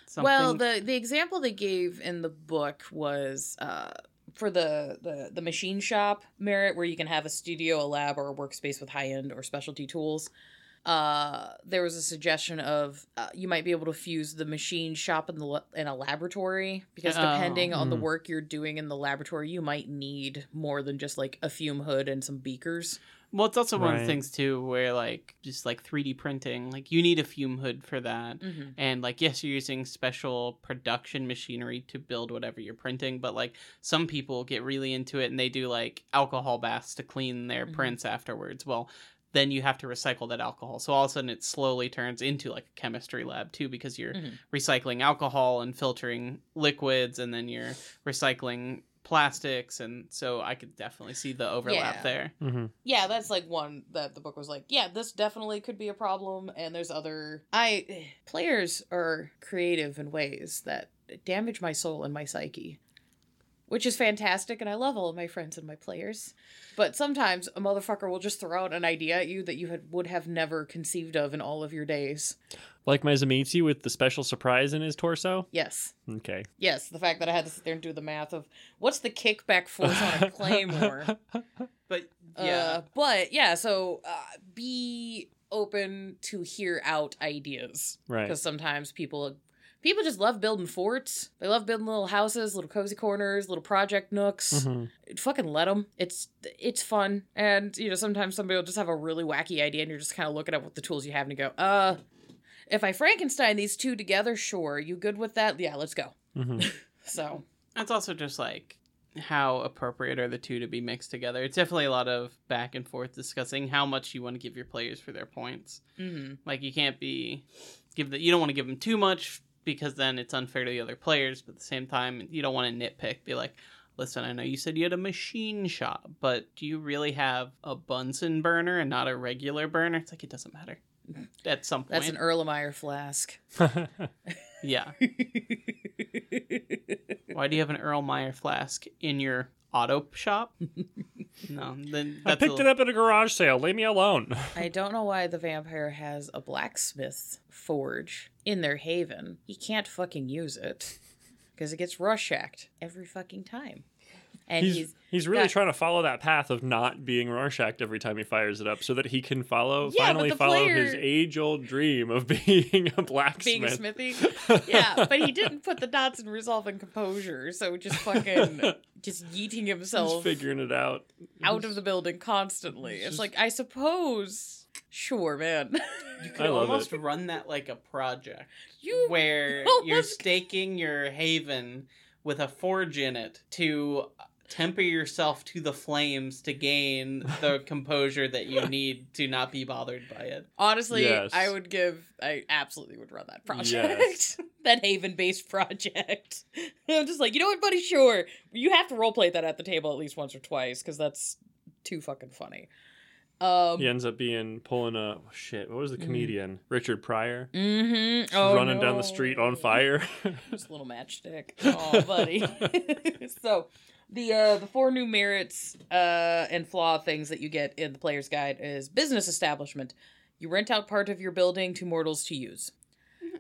something. Well, the the example they gave in the book was uh, for the, the the machine shop merit, where you can have a studio, a lab, or a workspace with high end or specialty tools. Uh, there was a suggestion of uh, you might be able to fuse the machine shop in the la- in a laboratory because Oh. depending on the Hmm. work you're doing in the laboratory, you might need more than just like a fume hood and some beakers. well, it's also one of the things too where like just like 3D printing, like you need a fume hood for that. Mm-hmm. And like yes, you're using special production machinery to build whatever you're printing, but like some people get really into it and they do like alcohol baths to clean their Mhm. prints afterwards. Well, then you have to recycle that alcohol. So all of a sudden it slowly turns into like a chemistry lab too because you're Mhm. recycling alcohol and filtering liquids and then you're recycling plastics and so I could definitely see the overlap Yeah. there. Mm-hmm. yeah that's like one that the book was like yeah this definitely could be a problem and there's other i players are creative in ways that damage my soul and my psyche which is fantastic and i love all of my friends and my players but sometimes a motherfucker will just throw out an idea at you that you had, would have never conceived of in all of your days Like my Zamitsu with the special surprise in his torso. yes Okay. yes the fact that i had to sit there and do the math of what's the kickback force on a claymore But Uh, but yeah, so uh, be open to hear out ideas right. because sometimes people people just love building forts. They love building little houses, little cozy corners, little project nooks. Mhm. Fucking let them. It's it's fun, and you know sometimes somebody will just have a really wacky idea, and you're just kind of looking at what the tools you have and you go, uh. If I Frankenstein these two together, sure. You good with that? Yeah, let's go. Mhm. So, It's also just like how appropriate are the two to be mixed together. It's definitely a lot of back and forth discussing how much you want to give your players for their points. mhm. Like you can't be give the you don't want to give them too much because then it's unfair to the other players. But at the same time, you don't want to nitpick. Be like, listen, I know you said you had a machine shop, but do you really have a Bunsen burner and not a regular burner? It's like it doesn't matter. At some point, that's an Erlenmeyer flask. yeah. Why do you have an Earl Meyer flask in your auto shop. no, then I that's picked a- it up at a garage sale. Leave me alone. I don't know why the vampire has a blacksmith's forge in their haven. He can't fucking use it because it gets Rötschrecked every fucking time. And he's, he's, he's really got- trying to follow that path of not being Rötschreck every time he fires it up, so that he can follow Yeah, finally the follow his age old dream of being a blacksmith. being a smithy. yeah, but he didn't put the dots in resolve and composure, so just fucking just yeeting He's himself figuring it out. out of the building constantly. It's just- like I suppose, sure, man. You could almost it. run that like a project you where you're staking your haven with a forge in it to temper yourself to the flames to gain the composure that you need to not be bothered by it. honestly, Yes. I would give. I absolutely would run that project. Yes. that haven-based project. I'm just like, you know what, buddy? Sure, you have to roleplay that at the table at least once or twice because that's too fucking funny. Um, He ends up being pulling a oh, shit. What was the Mm. comedian? Richard Pryor. Mm-hmm. Just running down the street on fire. Just a little matchstick. Oh, buddy. so, the uh, the four new merits uh, and flaw things that you get in the player's guide is business establishment. You rent out part of your building to mortals to use.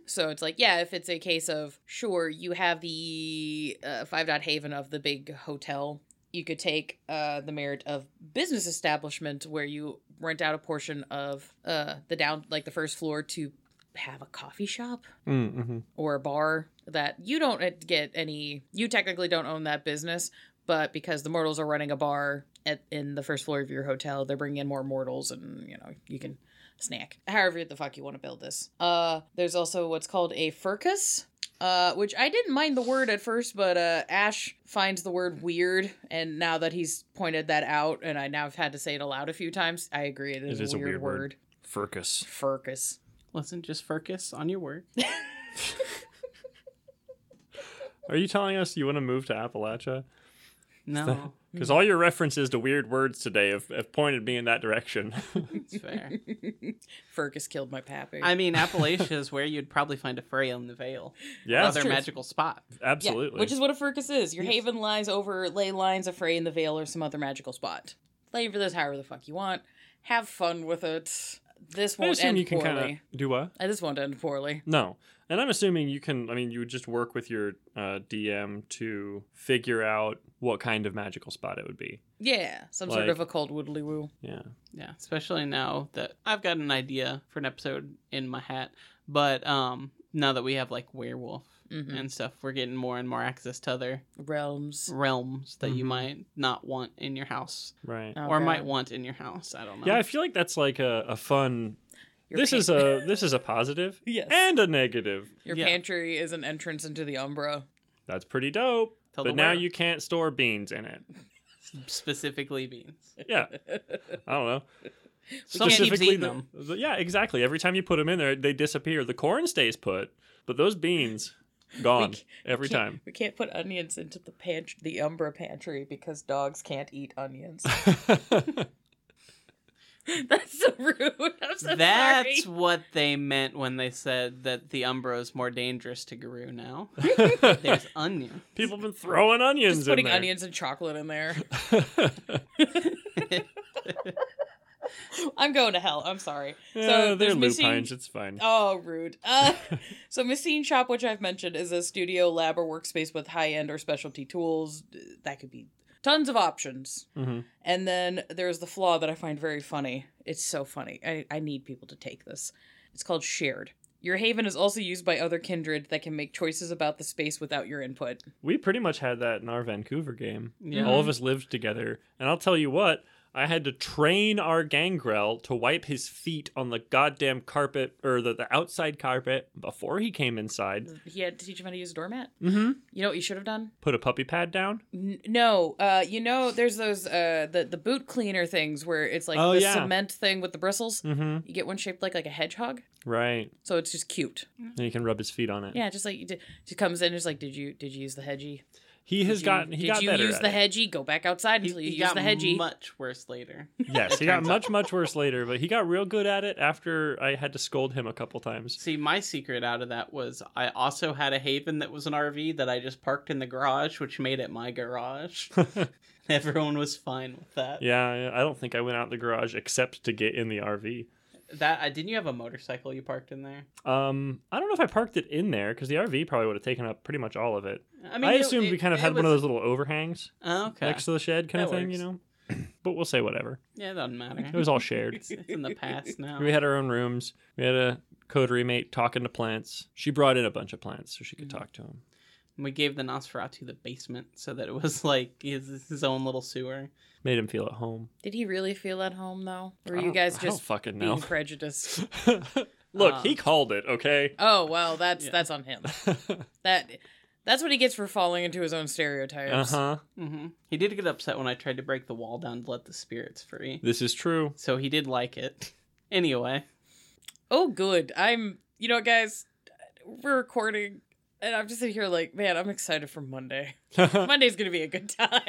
So it's like, yeah, if it's a case of sure, you have the uh, five dot haven of the big hotel, you could take uh, the merit of business establishment where you rent out a portion of uh, the down like the first floor to have a coffee shop mm-hmm. or a bar that you don't uh, get any you technically don't own that business but because the mortals are running a bar at in the first floor of your hotel they're bringing in more mortals and you know you can snack however the fuck you want to build this uh there's also what's called a furcus uh, which I didn't mind the word at first, but uh, Ash finds the word weird, and now that he's pointed that out, and I now have had to say it aloud a few times, I agree it is, It is a, weird word. Furcus. Furcus. Listen, just focus on your word. Are you telling us you want to move to Appalachia? No, Because all your references to weird words today have, have pointed me in that direction. it's fair. Furcus killed my pappy. I mean, Appalachia is where you'd probably find a Freya in the Veil. yeah, Another true. magical spot. absolutely. Yeah, which is what a furcus is. Your Yes. haven lies over ley lines a fray in the Veil or some other magical spot. Flavor this however the fuck you want. Have fun with it. This I won't assume end you can poorly. kind of do what? Uh, This won't end poorly. No. And I'm assuming you can, I mean, you would just work with your uh, DM to figure out what kind of magical spot it would be. Yeah, some sort Like- of occult woodly woo. Yeah. Yeah, especially now that I've got an idea for an episode in my hat. But um, now that we have like werewolf Mhm. and stuff, we're getting more and more access to other Realms. realms that you Mhm. might not want in your house Right. or might want in your house. I don't know. Yeah, I feel like that's like a, a fun. Your this pan- is a this is a positive Yes. and a negative. Your Yeah. pantry is an entrance into the Umbra. That's pretty dope. Tell but now were- you can't store beans in it. specifically beans. Yeah. I don't know. Someone keeps eating the- them. the- yeah, exactly. Every time you put them in there, they disappear. The corn stays put, but those beans gone every time. We can't put onions into the pantry, the Umbra pantry because dogs can't eat onions. That's so rude. I'm so That's sorry. what they meant when they said that the Umbra is more dangerous to Garou now. There's onions. People have been throwing onions Just putting in there. onions and chocolate in there. I'm going to hell. I'm sorry. yeah, so they're there's missing. lupines. It's fine. Oh, rude. Uh, so Machine Shop, which I've mentioned, is a studio, lab, or workspace with high-end or specialty tools. That could be tons of options. Mhm. And then there's the flaw that I find very funny. It's so funny. I, I need people to take this. It's called shared. Your haven is also used by other kindred that can make choices about the space without your input. We pretty much had that in our Vancouver game. Yeah. All of us lived together. And I'll tell you what, I had to train our gangrel to wipe his feet on the goddamn carpet or the, the outside carpet before he came inside. He had to teach him how to use a doormat. Mm-hmm. You know what you should have done? Put a puppy pad down. N- no, uh, you know, there's those uh, the the boot cleaner things where it's like Oh, the yeah. cement thing with the bristles. Mm-hmm. You get one shaped like like a hedgehog, Right. so it's just cute. And he can rub his feet on it. Yeah, just like he comes in, just like, did you did you use the hedgie? He has Did you- gotten he did got you better use at the it. hedgie? Go back outside He, until you he use got the hedgie. much worse later. Yes, he got much much worse later, but he got real good at it after I had to scold him a couple times. See, my secret out of that was I also had a Haven that was an RV that I just parked in the garage, which made it my garage. Everyone was fine with that. Yeah, yeah, I don't think I went out the garage except to get in the RV. That I didn't you have a motorcycle you parked in there? Um, I don't know if I parked it in there because the RV probably would have taken up pretty much all of it. I mean, I, it- assumed we it- kind of it had one of was- those little overhangs Oh, okay. next to the shed kind of That thing, you know. But we'll say whatever. Yeah, it doesn't matter. It was all shared. It's, it's in the past now. We had our own rooms. We had a coterie mate talking to plants. She brought in a bunch of plants so she could Mhm. talk to them. We gave the Nosferatu the basement so that it was like his, his own little sewer. Made him feel at home. Did he really feel at home though? Or were you guys I don't just fucking being know. prejudiced? Look, Um, he called it. Okay. Oh well, that's Yeah. that's on him. That that's what he gets for falling into his own stereotypes. uh stereotypes. huh. hmm He did get upset when I tried to break the wall down to let the spirits free. This is true. So he did like it. Anyway, Oh, good. I'm. You know, what, guys, we're recording, and I'm just sitting here like, man, I'm excited for Monday. Monday's gonna be a good time.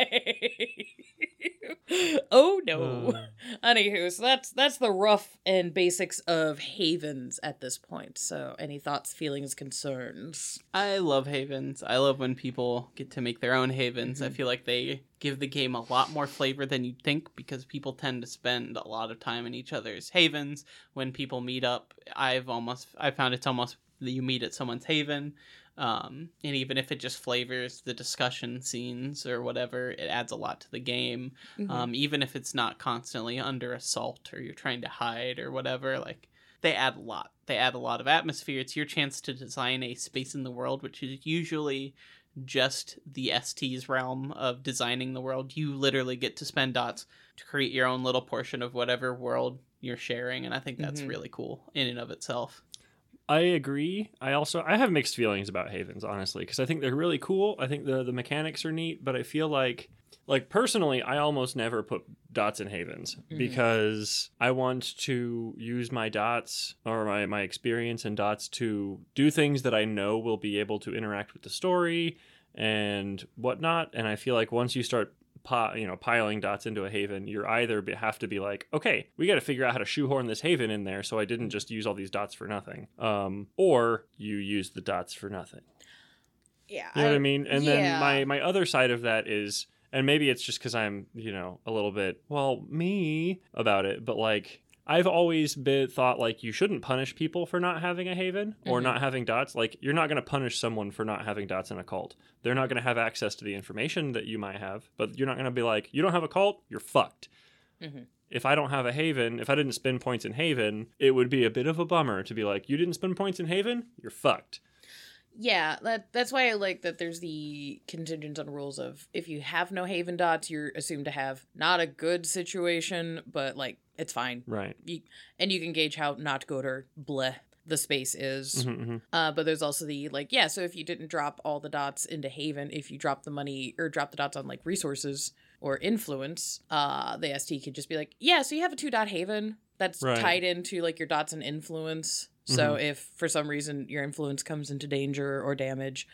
oh no. Uh, Anywho, so that's that's the rough and basics of havens at this point. So, any thoughts, feelings, concerns? I love havens. I love when people get to make their own havens. I Mhm. feel like they give the game a lot more flavor than you'd think because people tend to spend a lot of time in each other's havens. When people meet up, I've almost I found it's almost you meet at someone's haven. Um, and even if it just flavors the discussion scenes or whatever, it adds a lot to the game. Mm-hmm. um, even if it's not constantly under assault or you're trying to hide or whatever like they add a lot they add a lot of atmosphere it's your chance to design a space in the world which is usually just the st's realm of designing the world you literally get to spend dots to create your own little portion of whatever world you're sharing and i think that's Mhm. really cool in and of itself I agree. I also I have mixed feelings about havens, honestly, because I think they're really cool. I think the the mechanics are neat, but I feel like like personally, I almost never put dots in havens Mhm. because I want to use my dots or my, my experience in dots to do things that I know will be able to interact with the story and whatnot. And I feel like once you start you know piling dots into a haven you're either have to be like okay we got to figure out how to shoehorn this haven in there so i didn't just use all these dots for nothing um or you use the dots for nothing yeah. you know what i mean and yeah. then my my other side of that is and maybe it's just because i'm you know a little bit well me about it but like I've always been thought like you shouldn't punish people for not having a haven or Mhm. not having dots. Like you're not going to punish someone for not having dots in a cult. They're not going to have access to the information that you might have, but you're not going to be like, you don't have a cult, you're fucked. Mhm. If I don't have a haven, if I didn't spend points in haven, it would be a bit of a bummer to be like, you didn't spend points in haven, you're fucked. Yeah, that that's why I like that there's the contingent on rules of if you have no haven dots, you're assumed to have not a good situation, but like it's fine. Right. You, and you can gauge how not good or bleh the space is. Mhm, mhm. Uh, but there's also the like, yeah, so if you didn't drop all the dots into Haven, if you drop the money or drop the dots on like resources or influence, uh, the ST could just be like, yeah, so you have a two dot Haven that's Right. tied into like your dots and influence. So if for some reason your influence comes into danger or damage,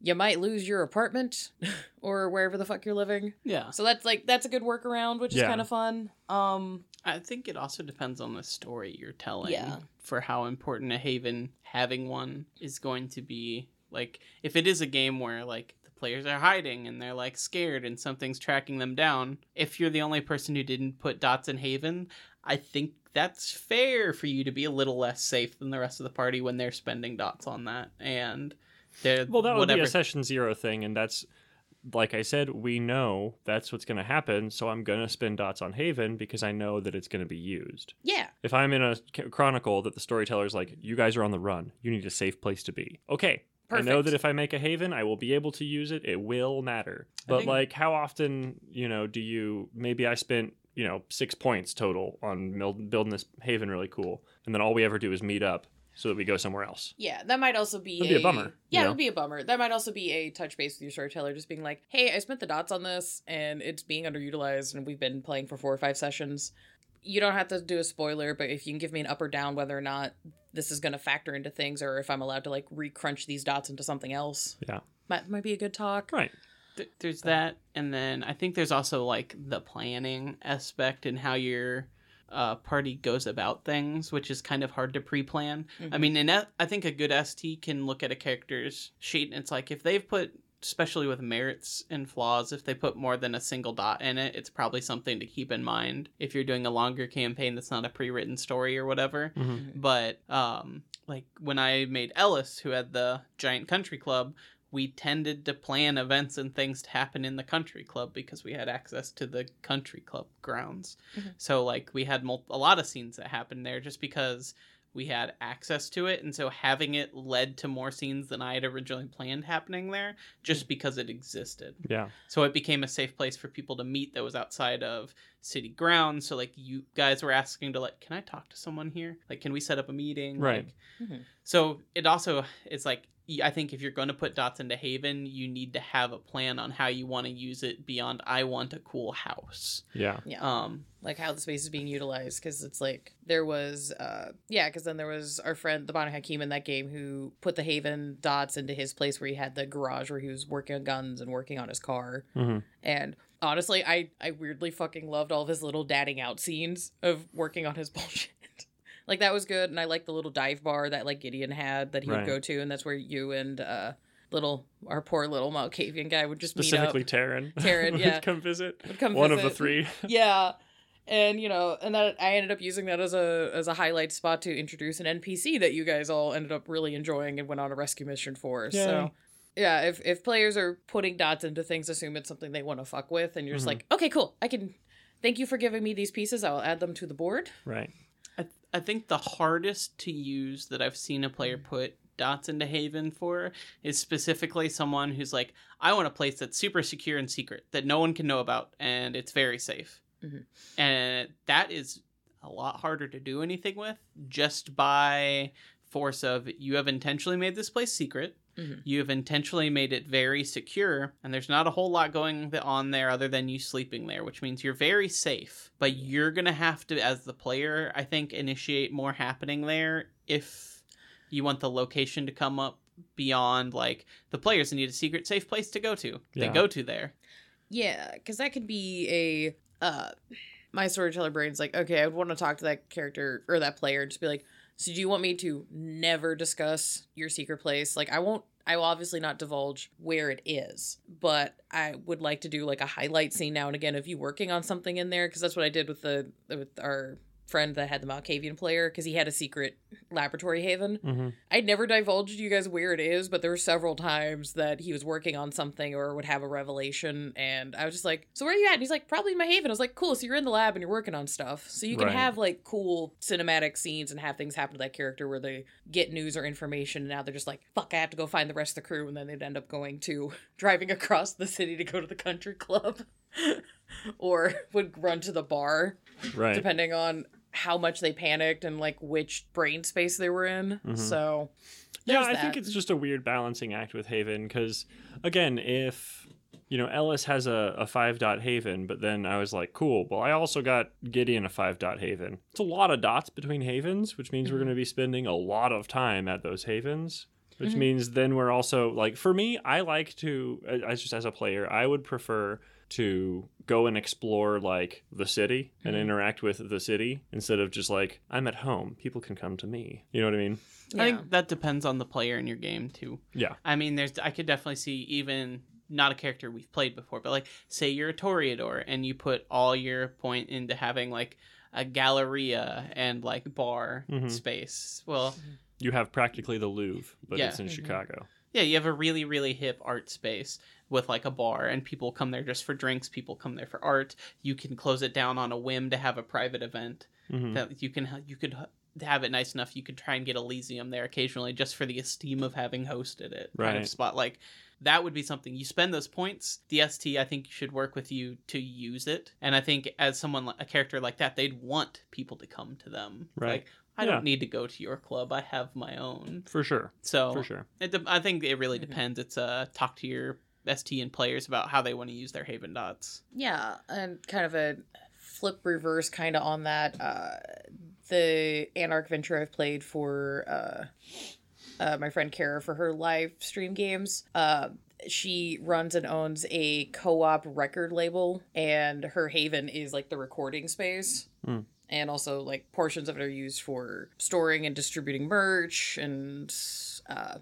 you might lose your apartment or wherever the fuck you're living. yeah So that's like that's a good workaround, which is Yeah. kind of fun. Um, I think it also depends on the story you're telling Yeah. for how important a haven having one is going to be. Like if it is a game where like the players are hiding and they're like scared and something's tracking them down, if you're the only person who didn't put dots in haven, I think that's fair for you to be a little less safe than the rest of the party when they're spending dots on that and Well, that would whatever be a session zero thing, and that's like I said, we know that's what's going to happen. So I'm going to spend dots on Haven because I know that it's going to be used. yeah, If I'm in a chronicle that the storyteller's like, you guys are on the run, you need a safe place to be. Okay. Perfect. I know that if I make a haven, I will be able to use it. It will matter. But think- like, how often, you know, do you? Maybe I spent, you know, six points total on building this haven really cool, and then all we ever do is meet up so that we go somewhere else. Yeah, that might also be, That'd be a bummer, Yeah, you it know? would be a bummer. That might also be a touch base with your storyteller, just being like, "Hey, I spent the dots on this, and it's being underutilized, and we've been playing for four or five sessions. You don't have to do a spoiler, but if you can give me an up or down whether or not this is going to factor into things, or if I'm allowed to like recrunch these dots into something else, Yeah. might might be a good talk. Right. Th- there's that, and then I think there's also like the planning aspect and how your uh, party goes about things, which is kind of hard to pre-plan. I Mhm. mean, and I think a good ST can look at a character's sheet and it's like if they've put, especially with merits and flaws, if they put more than a single dot in it, it's probably something to keep in mind if you're doing a longer campaign that's not a pre-written story or whatever. Mhm. But um, like when I made Ellis, who had the giant country club, we tended to plan events and things to happen in the country club because we had access to the country club grounds. Mhm. So like we had mul- a lot of scenes that happened there just because we had access to it and so having it led to more scenes than I had originally planned happening there just because it existed. Yeah. So it became a safe place for people to meet that was outside of city grounds. So like you guys were asking to like, can I talk to someone here? Like, can we set up a meeting? Right. Like, Mhm. so it also it's like y- I think if you're going to put dots into Haven, you need to have a plan on how you want to use it beyond I want a cool house. Yeah. Yeah. Um, like how the space is being utilized because it's like there was uh yeah because then there was our friend the Banu Haqim in that game who put the Haven dots into his place where he had the garage where he was working on guns and working on his car hmm and honestly I I weirdly fucking loved all of his little dadding out scenes of working on his bullshit like that was good and I like the little dive bar that like Gideon had that he Right. would go to and that's where you and uh little our poor little Malkavian guy would just Specifically, meet Taryn. Taryn, would yeah. come visit. Would come One of the three. yeah and you know and that i ended up using that as a as a highlight spot to introduce an npc that you guys all ended up really enjoying and went on a rescue mission for so yeah if if players are putting dots into things assume it's something they want to fuck with and you're just Mhm. like okay cool i can thank you for giving me these pieces i'll add them to the board Right. I, think the hardest to use that I've seen a player put dots into Haven for is specifically someone who's like, I want a place that's super secure and secret that no one can know about and it's very safe. Mhm. And that is a lot harder to do anything with just by force of you have intentionally made this place secret. Mhm. You have intentionally made it very secure, and there's not a whole lot going on there other than you sleeping there, which means you're very safe. But you're gonna have to, as the player, I think, initiate more happening there if you want the location to come up beyond like the players need a secret safe place to go to. They go to there. yeah because that could be a uh my storyteller brain's like okay i would want to talk to that character or that player and just be like so do you want me to never discuss your secret place like i won't i will obviously not divulge where it is but i would like to do like a highlight scene now and again of you working on something in there because that's what i did with the with our friend that had the Malkavian player because he had a secret laboratory haven hmm I'd never divulged you guys where it is, but there were several times that he was working on something or would have a revelation, and I was just like, "So where are you at?" And he's like, "Probably in my haven." I was like, "Cool, so you're in the lab and you're working on stuff, so you can Right. have like cool cinematic scenes and have things happen to that character where they get news or information, and now they're just like, "Fuck, I have to go find the rest of the crew," and then they'd end up going to driving across the city to go to the country club, or would run to the bar Right. depending on how much they panicked and like which brain space they were in. Mhm. So Yeah, there's I think it's just a weird balancing act with Haven because, again, if you know Ellis has a, a five dot Haven, but then I was like, cool. Well, I also got Gideon a five dot Haven. It's a lot of dots between havens, which means we're Mhm. going to be spending a lot of time at those havens. Which Mhm. means then we're also like, for me, I like to, as just as a player, I would prefer to go and explore like the city and Mhm. interact with the city instead of just like I'm at home. People can come to me. You know what I mean? yeah. I think that depends on the player in your game too. Yeah. I mean, there's I could definitely see even not a character we've played before, but like say you're a Toreador and you put all your point into having like a galleria and like bar Mhm. space. Well, You have practically the Louvre, but Yeah. it's in Mhm. Chicago. yeah, you have a really really hip art space with like a bar and people come there just for drinks, people come there for art. You can close it down on a whim to have a private event. Mhm. that you can you could have it nice enough you could try and get Elysium there occasionally just for the esteem of having hosted it kind of Right. spot like that would be something you spend those points the st i think should work with you to use it and i think as someone a character like that they'd want people to come to them Right. like i Yeah. don't need to go to your club i have my own For sure. so For sure. it de- i think it really Mhm. depends it's uh talk to your st and players about how they want to use their haven dots Yeah, and kind of a flip reverse kind of on that. Uh, the Anarch Ventrue I've played for uh, uh, my friend Kara for her live stream games. Uh, she runs and owns a co-op record label and her haven is like the recording space Hmm. and also like portions of it are used for storing and distributing merch and uh,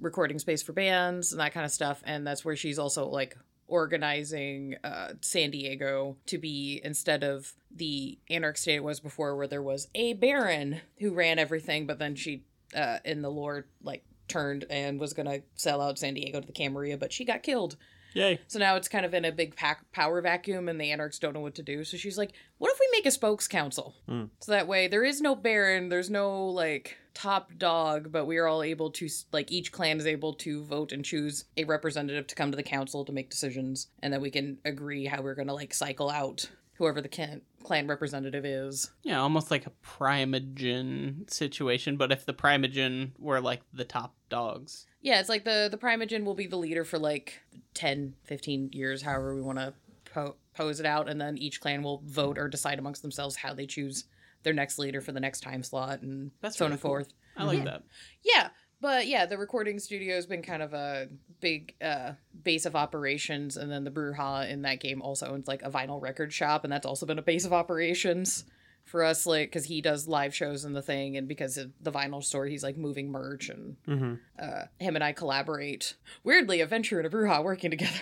recording space for bands and that kind of stuff and that's where she's also like organizing uh, san diego to be instead of the anarch state it was before where there was a baron who ran everything but then she uh, in the lore like turned and was gonna sell out San Diego to the Camarilla, but she got killed. Yay. So now it's kind of in a big pack power vacuum, and the Anarchs don't know what to do. So she's like, "What if we make a spokes council? Hmm. So that way there is no Baron, there's no like top dog, but we are all able to like each clan is able to vote and choose a representative to come to the council to make decisions, and then we can agree how we're gonna like cycle out whoever the clan clan representative is. Yeah, almost like a primogen situation, but if the primogen were like the top dogs. Yeah, it's like the the primogen will be the leader for like 10, 15 years, however we want to po- pose it out, and then each clan will vote or decide amongst themselves how they choose their next leader for the next time slot, and That's so on and cool. forth. I like Mhm. that. Yeah, but yeah, the recording studio has been kind of a big uh, base of operations, and then the Brujah in that game also owns like a vinyl record shop, and that's also been a base of operations for us, like because he does live shows and the thing, and because of the vinyl store, he's like moving merch, and Mm-hmm. uh, him and I collaborate. Weirdly, a Ventrue and a Brujah working together.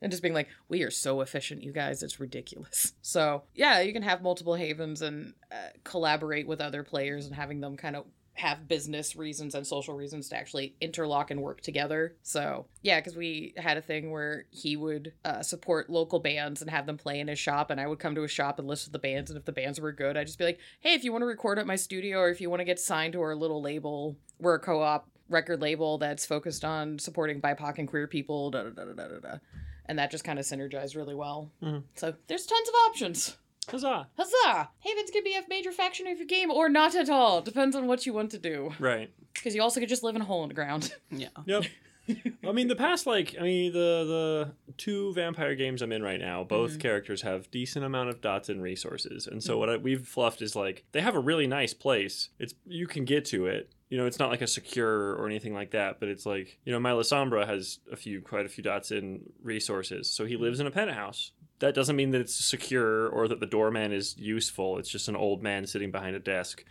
And just being like, we are so efficient, you guys. It's ridiculous. So, yeah, you can have multiple havens and uh, collaborate with other players and having them kind of have business reasons and social reasons to actually interlock and work together. So, yeah, because we had a thing where he would uh, support local bands and have them play in his shop, and I would come to his shop and listen to the bands. And if the bands were good, I'd just be like, hey, if you want to record at my studio or if you want to get signed to our little label, we're a co op record label that's focused on supporting BIPOC and queer people, da da da da da da. And that just kind of synergized really well. Mhm. So there's tons of options. Huzzah. Huzzah! Havens could be a major faction of your game or not at all. Depends on what you want to do. Right. Because you also could just live in a hole in the ground. Yeah. Yep. I mean, the past like I mean the the two vampire games I'm in right now, both Mhm. characters have decent amount of dots and resources, and Mm-hmm. so what I, we've fluffed is like they have a really nice place. It's you can get to it. You know, it's not like a secure or anything like that, but it's like you know, my Lasombra has a few, quite a few dots in resources, so he lives in a penthouse. That doesn't mean that it's secure or that the doorman is useful. It's just an old man sitting behind a desk.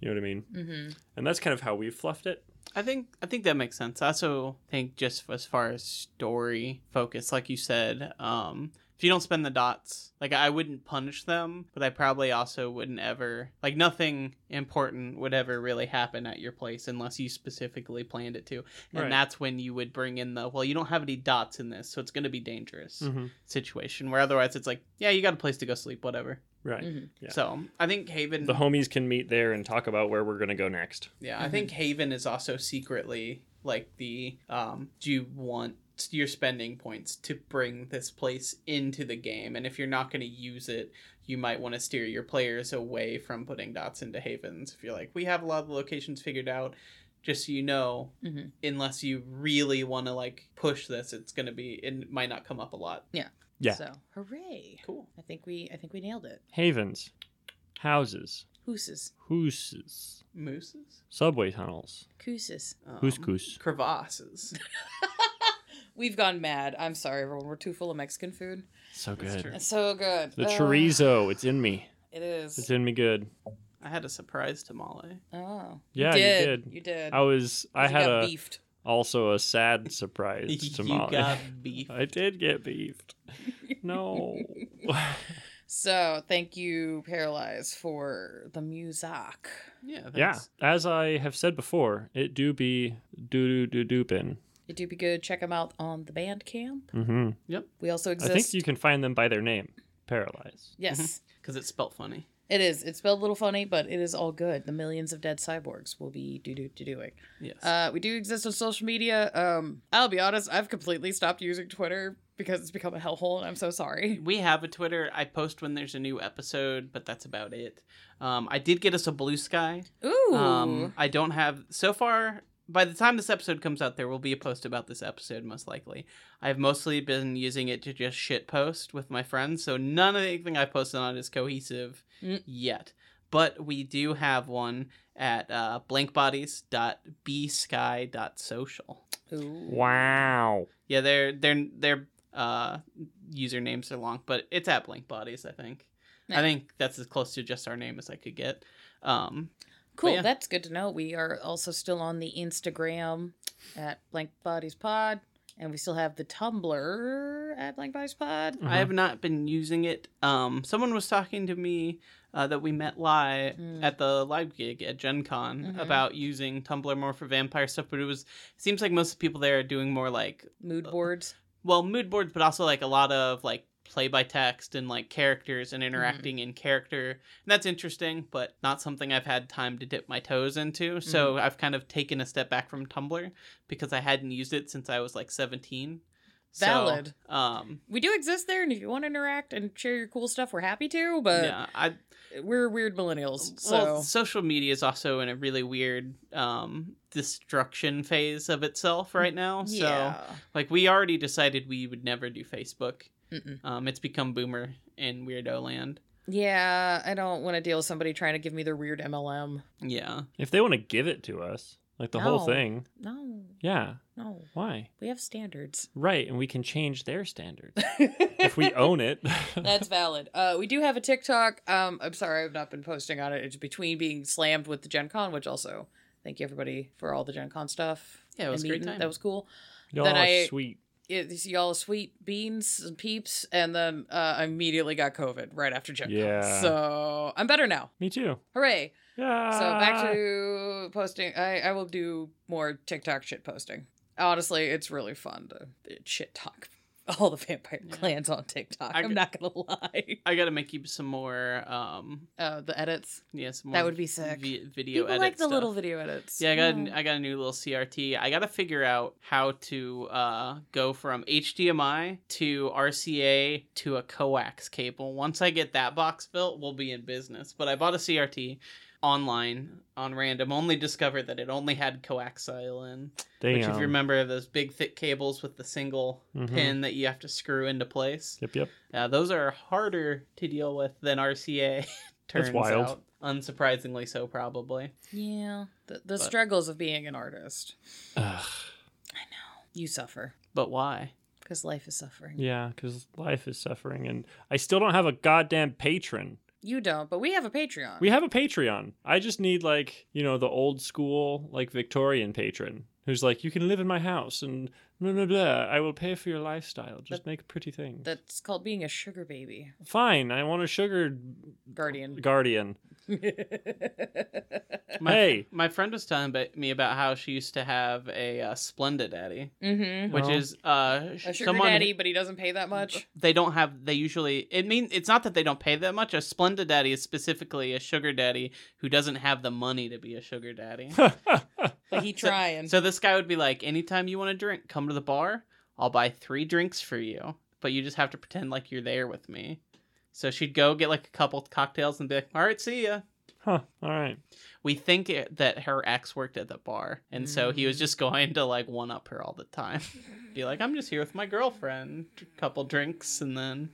You know what I mean? Mm-hmm. And that's kind of how we've fluffed it. I think I think that makes sense. I also think just as far as story focus, like you said, um, if you don't spend the dots, like I wouldn't punish them, but I probably also wouldn't ever like nothing important would ever really happen at your place unless you specifically planned it to. And Right. that's when you would bring in the well, you don't have any dots in this, so it's gonna be dangerous Mm-hmm. situation. Where otherwise it's like, yeah, you got a place to go sleep, whatever. Right. Mm-hmm. Yeah. So I think Haven the homies can meet there and talk about where we're going to go next. Yeah, I think Haven is also secretly like the um do you want your spending points to bring this place into the game and if you're not going to use it you might want to steer your players away from putting dots into havens if you're like we have a lot of the locations figured out just so you know Mhm. unless you really want to like push this it's going to be it might not come up a lot Yeah. Yeah. So hooray! cool I think we I think we nailed it. Havens, houses, Hooses, hooses, mooses subway tunnels, cooses. um, couscous. crevasses We've gone mad. I'm sorry, everyone. We're too full of Mexican food. So good. true. It's so good. The Ugh, chorizo, it's in me. It is. It's in me good. i had a surprise tamale Oh. Yeah, you you did. did. You did. I was I You had got a beefed. also a sad surprise you tamale. got beef I did get beefed. No. So thank you, Paralyze, for the music. yeah yeah, thanks. as I have said before, it do be doo doo doo doopin. It do be good. Check them out on the Bandcamp. Mm-hmm. Yep. We also exist. I think you can find them by their name, Paralyze. Yes, because it's spelt funny. it is. It's spelled a little funny, but it is all good. The millions of dead cyborgs will be do do do doing. Yes. Uh, we do exist on social media. Um, I'll be honest, I've completely stopped using Twitter because it's become a hellhole, and I'm so sorry. we have a Twitter. I post when there's a new episode, but that's about it. Um, I did get us a Bluesky. Ooh, Um, I don't have so far. By the time this episode comes out, there will be a post about this episode, most likely. I've mostly been using it to just shit post with my friends, so none of anything I posted on is cohesive Mm. yet. But we do have one at uh, blankbodies.bsky.social. Ooh. Wow. Yeah, their their their uh usernames are long, but it's at Blank Bodies, I think. Yeah. I think that's as close to just our name as I could get. Um Cool. yeah. That's good to know. We are also still on the Instagram at Blank Bodies Pod, and we still have the Tumblr at Blank Bodies Pod. Uh-huh. I have not been using it. Um someone was talking to me uh, that we met live Mm. at the live gig at Gen Con Mhm. about using Tumblr more for vampire stuff, but it was it seems like most people there are doing more like Mood Uh, boards. well mood boards but also like a lot of like play by text and like characters Mm-hmm. and interacting in character and that's interesting but not something i've had time to dip my toes into so Mm-hmm. i've kind of taken a step back from tumblr because i hadn't used it since i was like 17 So, Valid. um We do exist there, and if you want to interact and share your cool stuff, we're happy to. But yeah i we're weird millennials, so well social media is also in a really weird um destruction phase of itself right now so yeah. like we already decided we would never do facebook Mm-mm. um it's become boomer in weirdo land Yeah, I don't want to deal with somebody trying to give me their weird MLM. yeah If they want to give it to us, like the whole thing, No, yeah. no, Why? we have standards. Right, and we can change their standards if we own it. That's valid. Uh, we do have a TikTok. Um, I'm sorry I've not been posting on it. It's between being slammed with the Gen Con, which also thank you everybody for all the Gen Con stuff. Yeah, it was a great time. That was cool. Y'all Then are I- sweet. Y'all sweet beans and peeps, and then uh, I immediately got COVID right after Gen Yeah. So I'm better now. Me too. Hooray! Yeah. So back to posting. I, I will do more TikTok shit posting. Honestly, it's really fun to shit talk all the vampire Yeah. clans on TikTok. I I'm not gonna lie. I gotta make you some more. Um, Uh, the edits. yeah, That more would be sick. vi- video People edit like the stuff. little video edits. Yeah, I got Yeah. a, I got a new little CRT. I got to figure out how to uh, go from HDMI to RCA to a coax cable. Once I get that box built, we'll be in business. But I bought a CRT online on random. Only discovered that it only had coaxial in. Damn. Which, if you remember, those big thick cables with the single Mhm. pin that you have to screw into place. Yep, yep. Yeah, those are harder to deal with than RCA. Turns wild. out, unsurprisingly so, probably. Yeah. The, the But- struggles of being an artist. Ugh. I know you suffer But why? because life is suffering. Yeah, because life is suffering, and I still don't have a goddamn patron. You don't, but we have a Patreon. We have a Patreon. I just need like you know the old school like Victorian patron who's like you can live in my house and blah blah blah. I will pay for your lifestyle. Just make pretty things. That's called being a sugar baby. Fine. I want a sugar Guardian. guardian. My, Hey. my friend was telling me about how she used to have a uh, Splenda daddy, mm-hmm. which Oh. is uh, A sugar someone daddy, but he doesn't pay that much. they don't have. They usually it mean it's not that they don't pay that much. A Splenda daddy is specifically a sugar daddy who doesn't have the money to be a sugar daddy. But he trying. so this guy would be like, anytime you want a drink, come to the bar. I'll buy three drinks for you, but you just have to pretend like you're there with me. So she'd go get like a couple cocktails and be like, "All right, see ya." huh. All right. we think it, that her ex worked at the bar and so he was Mm. just going to like one up her all the time be like i'm just here with my girlfriend a couple drinks and then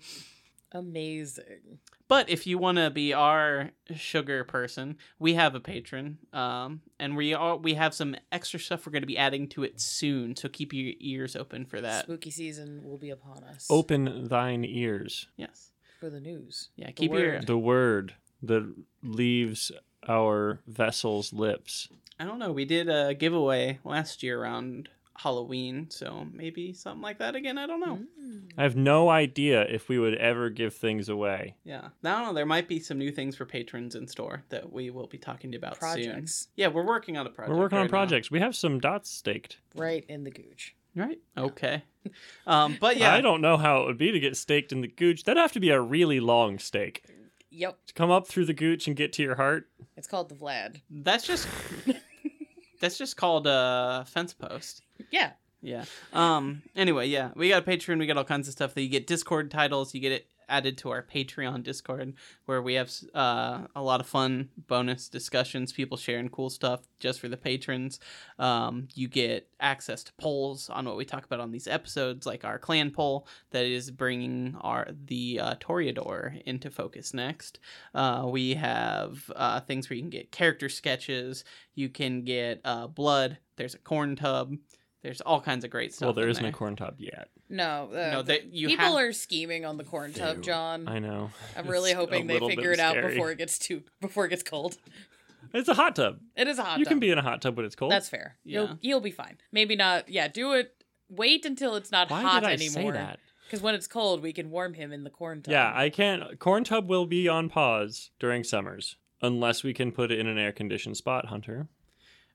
Amazing. but if you want to be our sugar person we have a patron um and we are we have some extra stuff we're going to be adding to it soon so keep your ears open for that Spooky season will be upon us. Open thine ears. yes for the news. yeah The keep your. The word that leaves our vessel's lips. i don't know we did a giveaway last year around halloween so maybe something like that again i don't know Mm. I have no idea if we would ever give things away. Yeah. I don't know. There might be some new things for patrons in store that we will be talking about soon. Yeah, we're working on a project. We're working on right now. projects. We have some dots staked. right in the gooch. Right. Okay. Um, but yeah, I don't know how it would be to get staked in the gooch. That'd have to be a really long stake. Yep. To come up through the gooch and get to your heart. It's called the Vlad. that's just that's just called a fence post. Yeah. Yeah. Um. Anyway, yeah, we got a Patreon. We got all kinds of stuff. That you get Discord titles. You get it added to our Patreon Discord, where we have uh, a lot of fun bonus discussions. People sharing cool stuff just for the patrons. Um, you get access to polls on what we talk about on these episodes, like our clan poll that is bringing our the uh, Toreador into focus next. Uh, we have uh, things where you can get character sketches. You can get uh, blood. There's a corn tub. There's all kinds of great stuff. well, there isn't there. a corn tub yet. No, uh, No, that you people have- are scheming on the corn tub, John. I know. I'm really It's hoping they figure it out before it gets too before it gets cold. It's a hot tub. It is a hot tub. you tub. can be in a hot tub when it's cold. That's fair. Yeah. You'll you'll be fine. Maybe not. Yeah, do it. Wait until it's not Why hot did I anymore. say that? Because when it's cold, we can warm him in the corn tub. Yeah, I can't. Corn tub will be on pause during summers unless we can put it in an air conditioned spot, Hunter.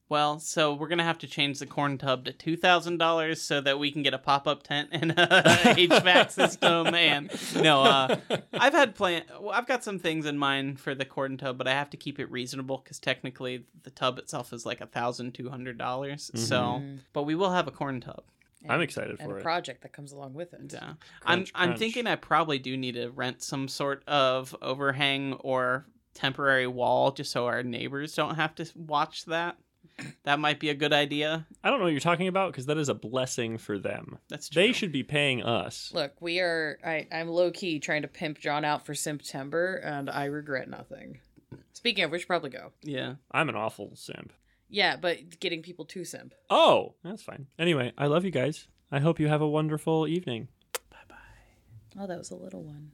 Well, so we're gonna have to change the corn tub to two thousand dollars so that we can get a pop up tent and a HVAC system. And no, uh, I've had plan. Well, I've got some things in mind for the corn tub, but I have to keep it reasonable because technically the tub itself is like a thousand two hundred dollars. So, Mhm. but we will have a corn tub. And- I'm excited and for a it. project that comes along with it. Yeah, I'm Crunch, I'm thinking I probably do need to rent some sort of overhang or temporary wall just so our neighbors don't have to watch that. That might be a good idea. I don't know what you're talking about because that is a blessing for them. That's true. They should be paying us. Look, we are. I, I'm low key trying to pimp John out for September, and I regret nothing. Speaking of, we should probably go. Yeah. I'm an awful simp. Yeah, but getting people to simp. Oh, that's fine. Anyway, I love you guys. I hope you have a wonderful evening. Bye bye. Oh, that was a little one.